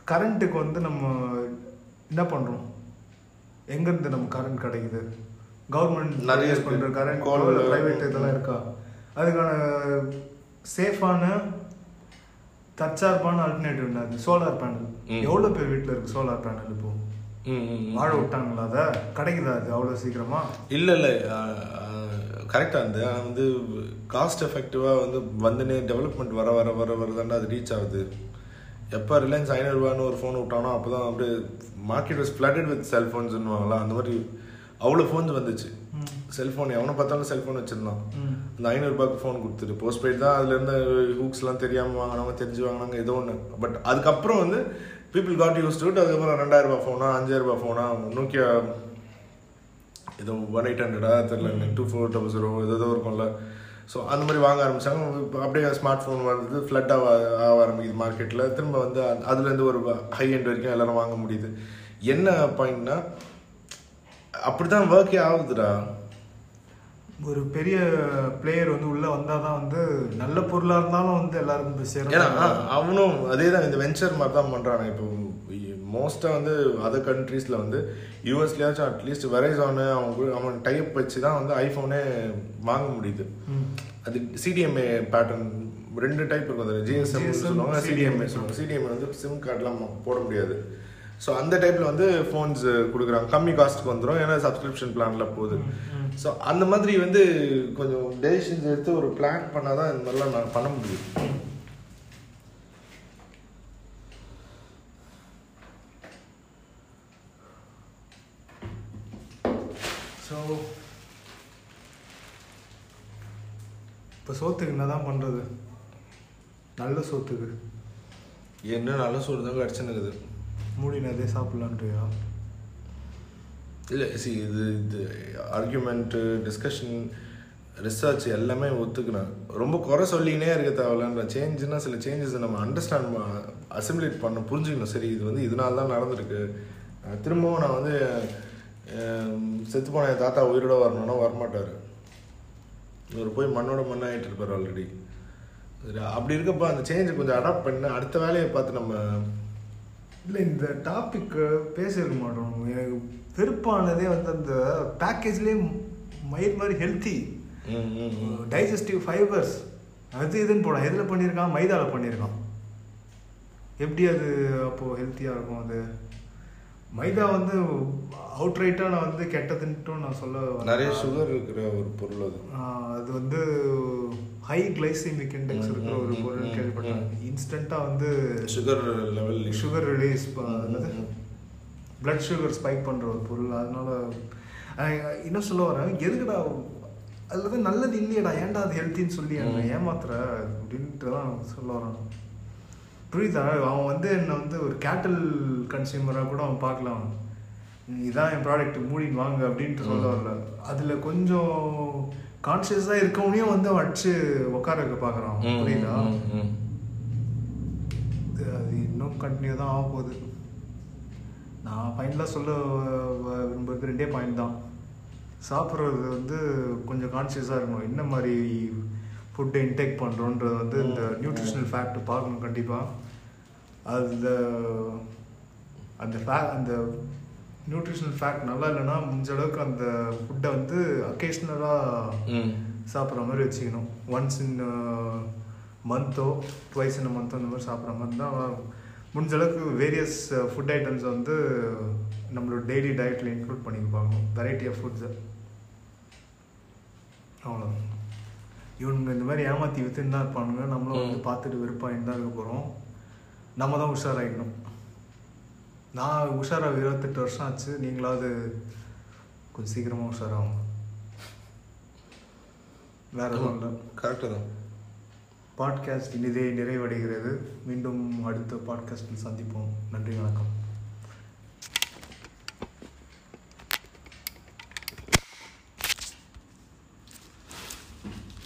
Speaker 1: கரண்ட்டுக்கு வந்து நம்ம என்ன பண்றோம்? எங்க இருந்து நம்ம கரண்ட் கிடைக்குது? கவர்மெண்ட்
Speaker 2: நிறைய.
Speaker 1: பண்ற கரண்ட் பிரைவேட் இதெல்லாம் இருக்கா? அதுக்கான சேஃபான தற்சார்பான ஆல்டர்னேட்டிவ் என்னது சோலார் பேனல்
Speaker 2: ம்.
Speaker 1: எவ்வளவு பேர் வீட்ல இருக்கு சோலார் பேனல் இப்போ. வாழ விட்டாங்களா அத? கிடைக்குதா அது அவ்வளவு சீக்கிரமா?
Speaker 2: இல்ல இல்ல கரெக்டா இருந்து ஆனா வந்து காஸ்ட் எஃபெக்டிவா வந்து வந்துனே டெவலப்மெண்ட் வர வர வர வர தாண்டா அது ரீச் ஆகுது. எப்போ ரிலையன்ஸ் ஐநூறுரூவான்னு ஒரு ஃபோன் விட்டானோ அப்போ தான் அப்படியே மார்க்கெட் வாஸ் ஃப்ளட்டட் வித் செல்ஃபோன்ஸ்னுவாங்களா அந்த மாதிரி அவ்வளோ ஃபோன்ஸ் வந்துச்சு. செல்ஃபோன் எவனை பார்த்தாலும் செல்ஃபோன் வச்சிருந்தான். அந்த ஐநூறுபாய்க்கு ஃபோன் கொடுத்துட்டு போஸ்ட் பெய்ட் தான் அதுல இருந்த ஹூக்ஸ்லாம் தெரியாமல் வாங்கினவங்க தெரிஞ்சு வாங்கினாங்க ஏதோ ஒன்று பட் அதுக்கப்புறம் வந்து பீப்புள் காட் யூஸ் டு அதுக்கப்புறம் ரெண்டாயிரம் ரூபாய் ஃபோனா அஞ்சாயிரம் ரூபாய் ஃபோனா நோக்கியா ஏதோ ஒன் எயிட் ஹண்ட்ரடா தெரியல டூ ஃபோர் டபுள் ஜீரோ ஏதோ இருக்கும்ல ஸோ அந்த மாதிரி வாங்க ஆரம்பிச்சாங்க. இப்போ அப்படியே ஸ்மார்ட் ஃபோன் வருது ஃப்ளட் ஆக ஆக ஆரம்பிக்குது மார்க்கெட்டில் திரும்ப வந்து அது- அதுலேருந்து ஒரு ஹை எண்ட் வரைக்கும் எல்லாரும் வாங்க முடியுது. என்ன பாயிண்ட்னா அப்படிதான் ஒர்க்கே ஆகுதுடா.
Speaker 1: ஒரு பெரிய பிளேயர் வந்து உள்ள வந்தாதான் வந்து நல்ல பொருளா இருந்தாலும் வந்து எல்லாருக்கும் போய்
Speaker 2: ஏன்னா
Speaker 1: சேரும்.
Speaker 2: ஆ, அவனும் அதே தான் இந்த வெஞ்சர் மாதிரி தான் பண்ணுறாங்க இப்போ. மோஸ்ட்டாக வந்து அதர் கண்ட்ரீஸில் வந்து யூஎஸ்லேயாச்சும் அட்லீஸ்ட் வெரைசானு அவங்க அவன் டைப் வச்சு தான் வந்து ஐஃபோனே வாங்க முடியுது. அது சிடிஎம்ஏ பேட்டர்ன் ரெண்டு டைப் இருக்கும் அதில். ஜிஎஸ்எம் சொல்லுவாங்க சிடிஎம்ஏ சொல்லுவாங்க. சிடிஎம்ஏ வந்து சிம் கார்டெலாம் போட முடியாது. ஸோ அந்த டைப்பில் வந்து ஃபோன்ஸ் கொடுக்குறாங்க. கம்மி காஸ்ட்டுக்கு வந்துடும் ஏன்னா சப்ஸ்கிரிப்ஷன் பிளானில் போகுது. ஸோ அந்த மாதிரி வந்து கொஞ்சம் டெசிஷன்ஸ் எடுத்து ஒரு பிளான் பண்ணால் தான் இந்த மாதிரிலாம் நான் பண்ண முடியும்.
Speaker 1: ஸோ இப்போ சோத்துக்கு என்னதான் பண்றது? நல்ல சோத்துக்கு.
Speaker 2: என்ன நல்ல சோறு தான் கிடச்சுன்னுக்குது
Speaker 1: மூடினதே சாப்பிட்லான்றியா?
Speaker 2: இல்லை சி இது இது ஆர்கியூமெண்ட்டு டிஸ்கஷன் ரிசர்ச் எல்லாமே ஒத்துக்கினேன் ரொம்ப குறை சொல்லிக்கினே இருக்க தேவையில்லன்ற சேஞ்சுனா சில சேஞ்சஸ் நம்ம அண்டர்ஸ்டாண்ட் அசிமுலேட் பண்ண புரிஞ்சுக்கணும். சரி இது வந்து இதனால தான் நடந்திருக்கு. திரும்பவும் நான் வந்து செத்து போன என் தாத்தா உயிரோட வரணும்னா வரமாட்டார். இவர் போய் மண்ணோட மண்ணாயிட்டு இருப்பார் ஆல்ரெடி அப்படி இருக்கப்போ அந்த சேஞ்சை கொஞ்சம் அடாப்ட் பண்ணி அடுத்த வேலையை பார்த்து நம்ம
Speaker 1: இல்லை இந்த டாபிக் பேசியிருக்க மாட்டோம். எனக்கு வெறுப்பானதே வந்து அந்த பேக்கேஜ்லேயே மயிர் மாதிரி ஹெல்த்தி. டைஜஸ்டிவ் ஃபைபர்ஸ் அது இதுன்னு போடான் எதில் பண்ணியிருக்கான்? மைதாவில் பண்ணியிருக்கான். எப்படி அது அப்போது ஹெல்த்தியாக இருக்கும் அது? மைதா வந்து அவுட்ரைட்டாக நான் வந்து கெட்டதுன்ட்டும் நான் சொல்ல.
Speaker 2: நிறைய சுகர் இருக்கிற ஒரு பொருள் அது
Speaker 1: அது வந்து ஹை கிளைசிமிக் இண்டெக்ஸ் இருக்கிற ஒரு பொருள் கேள்விப்பட்டேன். இன்ஸ்டண்ட்டாக வந்து
Speaker 2: சுகர் லெவல்
Speaker 1: சுகர் ரிலீஸ்
Speaker 2: ம்.
Speaker 1: பிளட் சுகர் ஸ்பைக் பண்ணுற ஒரு பொருள் அதனால இன்னும் சொல்ல வரேன் எதுக்குடா அதில் நல்லது இல்லையடா ஏன்டா அது ஹெல்த்தின்னு சொல்லி. ஏமாத்துற அப்படின்ட்டு தான் சொல்ல வரேன் புரியுதா? அவன் வந்து என்னை வந்து ஒரு கேட்டல் கன்சியூமராக கூட அவன் பார்க்கலாம். இதான் என் ப்ராடக்ட் மூடின்னு வாங்க அப்படின்ட்டு சொல்ல வரல. அதில் கொஞ்சம் கான்ஷியஸாக இருக்கவனையும் வந்து அவன் அடிச்சு உட்கார வைக்க பார்க்குறான். புரியுதா? அது இன்னும் கண்டினியூ தான் ஆக போகுது. நான் ஃபைனலாக சொல்ல விரும்புறது ரெண்டே பாயிண்ட் தான். சாப்பிட்றது வந்து கொஞ்சம் கான்சியஸாக இருக்கணும். என்ன மாதிரி ஃபுட்டை இன்டேக் பண்ணுறோன்றது வந்து இந்த நியூட்ரிஷனல் ஃபேக்ட் பார்க்கணும் கண்டிப்பாக அந்த அந்த ஃபே அந்த நியூட்ரிஷனல் ஃபேக்ட் நல்லா இல்லைன்னா முடிஞ்ச அளவுக்கு அந்த ஃபுட்டை வந்து அக்கேஷ்னலாக. சாப்பிட்ற மாதிரி வச்சுக்கணும். ஒன்ஸ் இன் மந்த்தோ ட்வைஸ் இன் மந்த்தோ இந்த மாதிரி சாப்பிட்ற மாதிரி தான் முடிஞ்ச அளவுக்கு வேரியஸ் ஃபுட் ஐட்டம்ஸ் வந்து நம்மளோட டெய்லி டயட்டில் இன்க்ளூட் பண்ணிக்க பார்க்கணும் வெரைட்டி ஆஃப் ஃபுட்ஸை அவ்வளோ இவனுங்க இந்த மாதிரி ஏமாற்றி வித்துன்னு தான் இருப்பானுங்க. நம்மளும் வந்து. பார்த்துட்டு வெறுப்பாயின்னு தான் இருக்க போகிறோம் நம்ம தான் உஷாராகிக்கணும் நான் உஷாராக இருபத்தெட்டு வருஷம் ஆச்சு. நீங்களாவது கொஞ்சம் சீக்கிரமாக உஷாராகும் வேற எதுவும் இல்லை.
Speaker 2: கரெக்டு தான்.
Speaker 1: பாட்காஸ்ட் இனிதே நிறைவடைகிறது. மீண்டும் அடுத்த பாட்காஸ்டில் சந்திப்போம். நன்றி வணக்கம்.